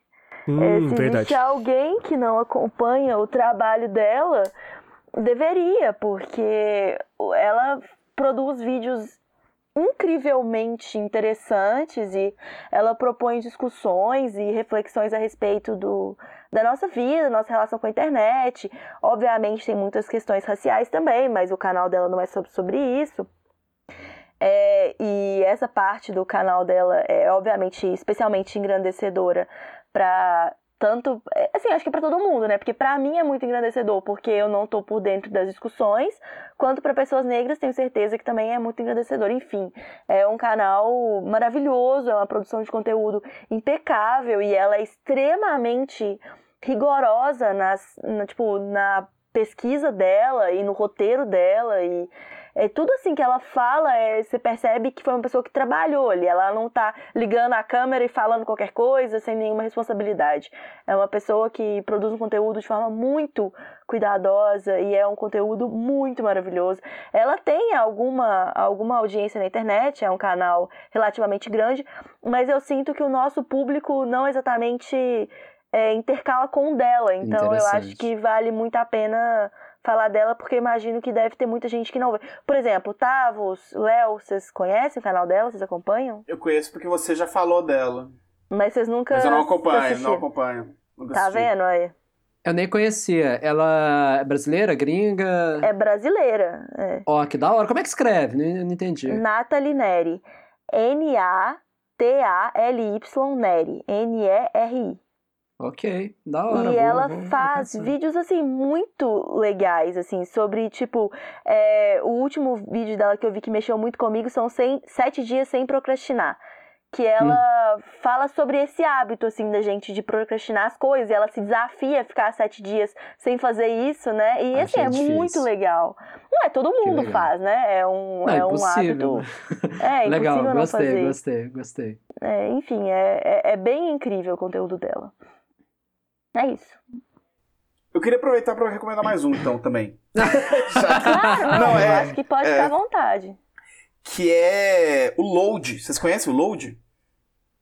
Hum, É, se verdade. existe alguém que não acompanha o trabalho dela, deveria, porque ela produz vídeos incrivelmente interessantes e ela propõe discussões e reflexões a respeito do, da nossa vida, nossa relação com a internet. Obviamente tem muitas questões raciais também, mas o canal dela não é sobre, sobre isso. É, e essa parte do canal dela é obviamente especialmente engrandecedora para tanto, é, assim, acho que para todo mundo, né? Porque para mim é muito engrandecedor, porque eu não tô por dentro das discussões, quanto para pessoas negras, tenho certeza que também é muito engrandecedor. Enfim, é um canal maravilhoso, é uma produção de conteúdo impecável e ela é extremamente rigorosa nas, na, tipo, na pesquisa dela e no roteiro dela e é tudo assim que ela fala, é, você percebe que foi uma pessoa que trabalhou ali. Ela não tá ligando a câmera e falando qualquer coisa sem nenhuma responsabilidade. É uma pessoa que produz um conteúdo de forma muito cuidadosa e é um conteúdo muito maravilhoso. Ela tem alguma, alguma audiência na internet, é um canal relativamente grande, mas eu sinto que o nosso público não exatamente é, intercala com o dela. Então eu acho que vale muito a pena falar dela, porque imagino que deve ter muita gente que não vê. Por exemplo, Tavos, Léo, vocês conhecem o canal dela? Vocês acompanham? Eu conheço porque você já falou dela. Mas vocês nunca. Mas eu não acompanho, não acompanho. Nunca Tá assisti. vendo aí? Eu nem conhecia. Ela é brasileira, gringa? É brasileira. É. Ó, que da hora. Como é que escreve? Não, não entendi. Nathalie Neri. N-A-T-A-L-Y Neri. N-E-R-I. Ok, da hora. E vou- ela vou- vou faz pensar. vídeos, assim, muito legais, assim, sobre, tipo, é, o último vídeo dela que eu vi que mexeu muito comigo são 100, sete dias sem procrastinar. Que ela Hum. fala sobre esse hábito, assim, da gente de procrastinar as coisas. E ela se desafia a ficar sete dias sem fazer isso, né? E, assim, Achei é difícil. muito legal. Não é, todo mundo faz, né? É um, Não, é um hábito... É, [laughs] Legal, gostei, fazer. gostei, gostei. É, enfim, é, é, é bem incrível o conteúdo dela. É isso. Eu queria aproveitar pra recomendar mais um, então, também. [laughs] Claro, não, Não, eu é- acho que pode é. ficar à vontade. que é o Load. Vocês conhecem o Load?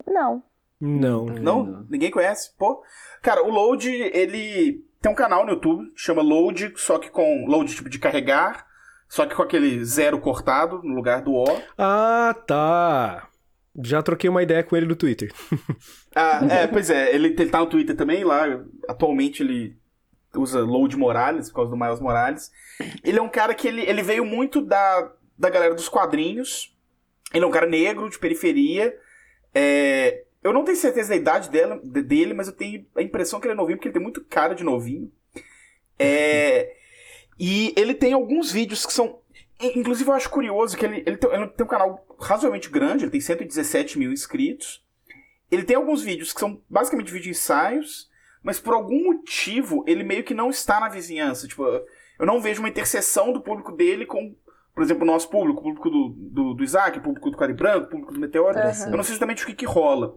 Não. Não. Não? Ninguém conhece? Pô. Cara, o Load, ele tem um canal no YouTube, chama Load, só que com Load tipo de carregar, só que com aquele zero cortado no lugar do O. Ah, tá. Já troquei uma ideia com ele no Twitter. [laughs] Ah, é, pois é, ele, ele tá no Twitter também, lá, atualmente ele usa Load Morales, por causa do Miles Morales. Ele é um cara que ele, ele veio muito da, da galera dos quadrinhos, ele é um cara negro, de periferia, é, eu não tenho certeza da idade dela, de- dele, mas eu tenho a impressão que ele é novinho, porque ele tem muito cara de novinho. É, e ele tem alguns vídeos que são. in- Inclusive, eu acho curioso que ele, ele, tem, ele tem um canal razoavelmente grande, ele tem 117 mil inscritos. Ele tem alguns vídeos que são basicamente vídeo ensaios, mas por algum motivo ele meio que não está na vizinhança. Tipo, eu não vejo uma interseção do público dele com, por exemplo, o nosso público, o público do, do, do Isaac, o público do Cari Branco, o público do Meteoro. Aham. Eu não sei exatamente o que, que rola.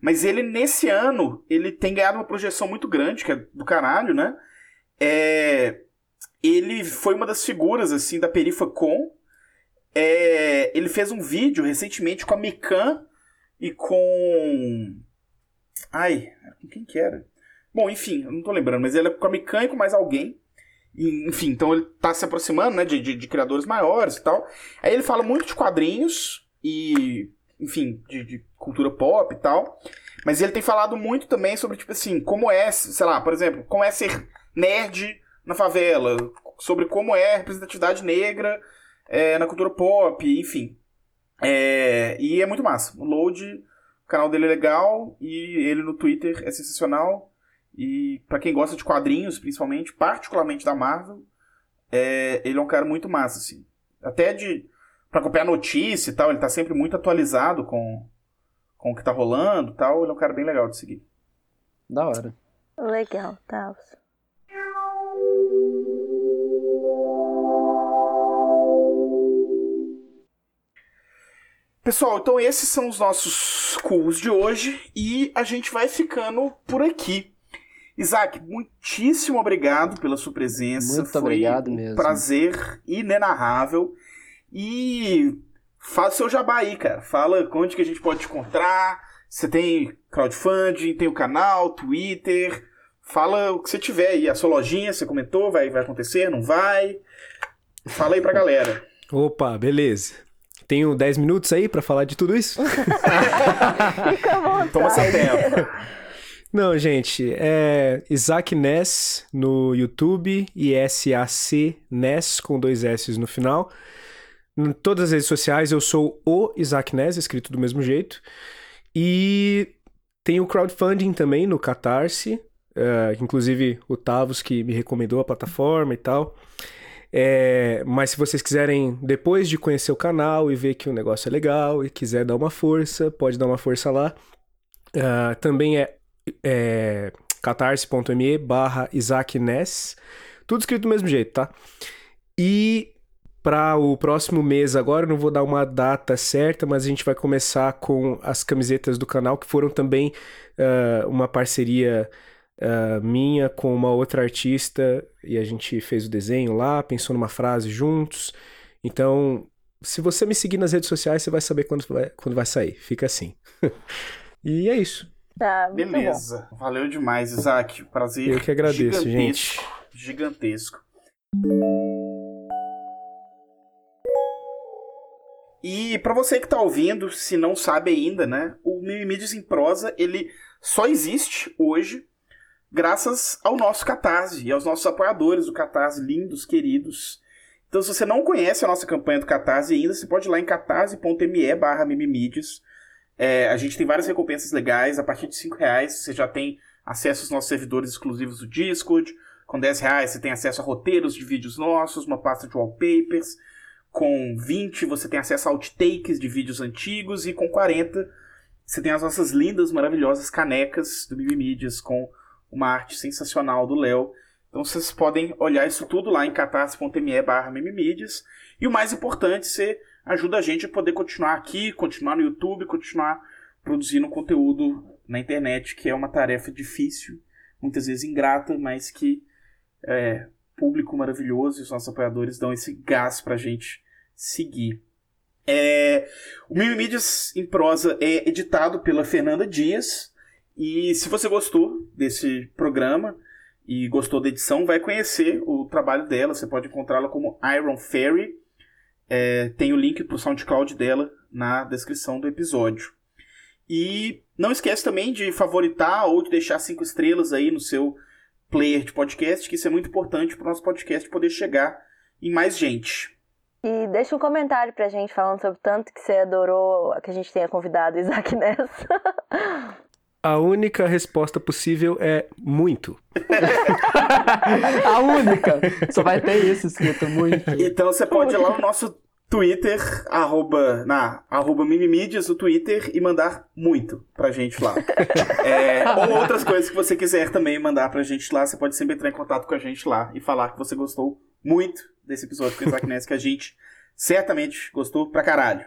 Mas ele, nesse ano, ele tem ganhado uma projeção muito grande, que é do caralho, né? É, ele foi uma das figuras, assim, da Perifacom. É, ele fez um vídeo recentemente com a Mikan e com... Ai, com quem que era? Bom, enfim, eu não tô lembrando, mas ele é com a com mais alguém. E, enfim, então ele tá se aproximando, né, de, de, de criadores maiores e tal. Aí ele fala muito de quadrinhos e, enfim, de, de cultura pop e tal. Mas ele tem falado muito também sobre, tipo assim, como é, sei lá, por exemplo, como é ser nerd na favela, sobre como é representatividade negra é, na cultura pop, enfim. É, e é muito massa. O Load, o canal dele é legal e ele no Twitter é sensacional. E pra quem gosta de quadrinhos, principalmente, particularmente da Marvel, é, ele é um cara muito massa, assim. Até de. Pra acompanhar notícia e tal, ele tá sempre muito atualizado com, com o que tá rolando e tal. Ele é um cara bem legal de seguir. Da hora. Legal, tá. Pessoal, então esses são os nossos cools de hoje e a gente vai ficando por aqui. Isaac, muitíssimo obrigado pela sua presença. Muito Foi obrigado um mesmo. prazer inenarrável. E fala seu jabá aí, cara. Fala onde que a gente pode te encontrar. Você tem crowdfunding, tem o canal, Twitter. Fala o que você tiver aí. A sua lojinha, você comentou, vai, vai acontecer, não vai? Fala aí pra galera. [laughs] Opa, beleza. Tenho 10 minutos aí pra falar de tudo isso? [laughs] Fica à vontade. Toma seu tempo. [laughs] Não, gente, é Isaac Ness no YouTube e S-A-C Ness com dois S no final. Em todas as redes sociais eu sou o Isaac Ness, escrito do mesmo jeito. E tem o crowdfunding também no Catarse, é, inclusive o Tavos que me recomendou a plataforma e tal. É, mas se vocês quiserem, depois de conhecer o canal e ver que o negócio é legal e quiser dar uma força, pode dar uma força lá. Ah, também é, é catarse.me barra Isaac Ness. Tudo escrito do mesmo jeito, tá? E para o próximo mês agora, não vou dar uma data certa, mas a gente vai começar com as camisetas do canal, que foram também ah, uma parceria ah, minha com uma outra artista, e a gente fez o desenho lá, pensou numa frase juntos. Então, se você me seguir nas redes sociais, você vai saber quando vai, quando vai sair. Fica assim. [laughs] e é isso. Tá, muito bom. Beleza. Valeu demais, Isaac. Prazer. Eu que agradeço, gigantesco, Gigantesco. E pra você que tá ouvindo, se não sabe ainda, né? O Mimimídias em Prosa, ele só existe hoje graças ao nosso Catarse e aos nossos apoiadores do Catarse, lindos, queridos. Então, se você não conhece a nossa campanha do Catarse ainda, você pode ir lá em catarse.me barra mimimídias. É, a gente tem várias recompensas legais. A partir de 5 reais você já tem acesso aos nossos servidores exclusivos do Discord. Com 10 reais você tem acesso a roteiros de vídeos nossos, uma pasta de wallpapers. Com 20 você tem acesso a outtakes de vídeos antigos. E com 40 você tem as nossas lindas, maravilhosas canecas do Mimimídias com uma arte sensacional do Léo. Então vocês podem olhar isso tudo lá em catarse.me barra mimimídias. E o mais importante, você ajuda a gente a poder continuar aqui, continuar no YouTube, continuar produzindo conteúdo na internet, que é uma tarefa difícil, muitas vezes ingrata, mas que é, público maravilhoso e os nossos apoiadores dão esse gás pra gente seguir. É, o Mimimídias em prosa é editado pela Fernanda Dias. E se você gostou desse programa e gostou da edição, vai conhecer o trabalho dela. Você pode encontrá-la como Iron Fairy. É, tem o link pro SoundCloud dela na descrição do episódio. E não esquece também de favoritar ou de deixar cinco estrelas aí no seu player de podcast, que isso é muito importante para o nosso podcast poder chegar em mais gente. E deixa um comentário pra gente falando sobre o tanto que você adorou que a gente tenha convidado o Isaac [laughs] nessa. A única resposta possível é muito. [laughs] A única. Só vai ter isso escrito muito. Então você pode ir lá no nosso Twitter, arroba, na, arroba Mimimídias, o Twitter, e mandar muito pra gente lá. É, ou outras coisas que você quiser também mandar pra gente lá, você pode sempre entrar em contato com a gente lá e falar que você gostou muito desse episódio com o Isaac Ness, que a gente certamente gostou pra caralho.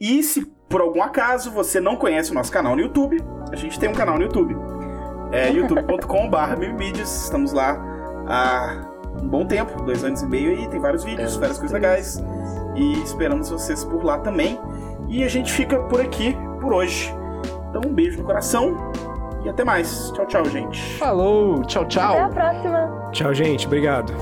E se por algum acaso você não conhece o nosso canal no YouTube, a gente tem um canal no YouTube. É [laughs] youtube.com.br estamos lá há um bom tempo, dois anos e meio aí, tem vários vídeos, É, várias coisas legais. E esperamos vocês por lá também. E a gente fica por aqui por hoje. Então um beijo no coração e até mais. Tchau, tchau, gente. Falou, tchau, tchau. Até a próxima. Tchau, gente. Obrigado.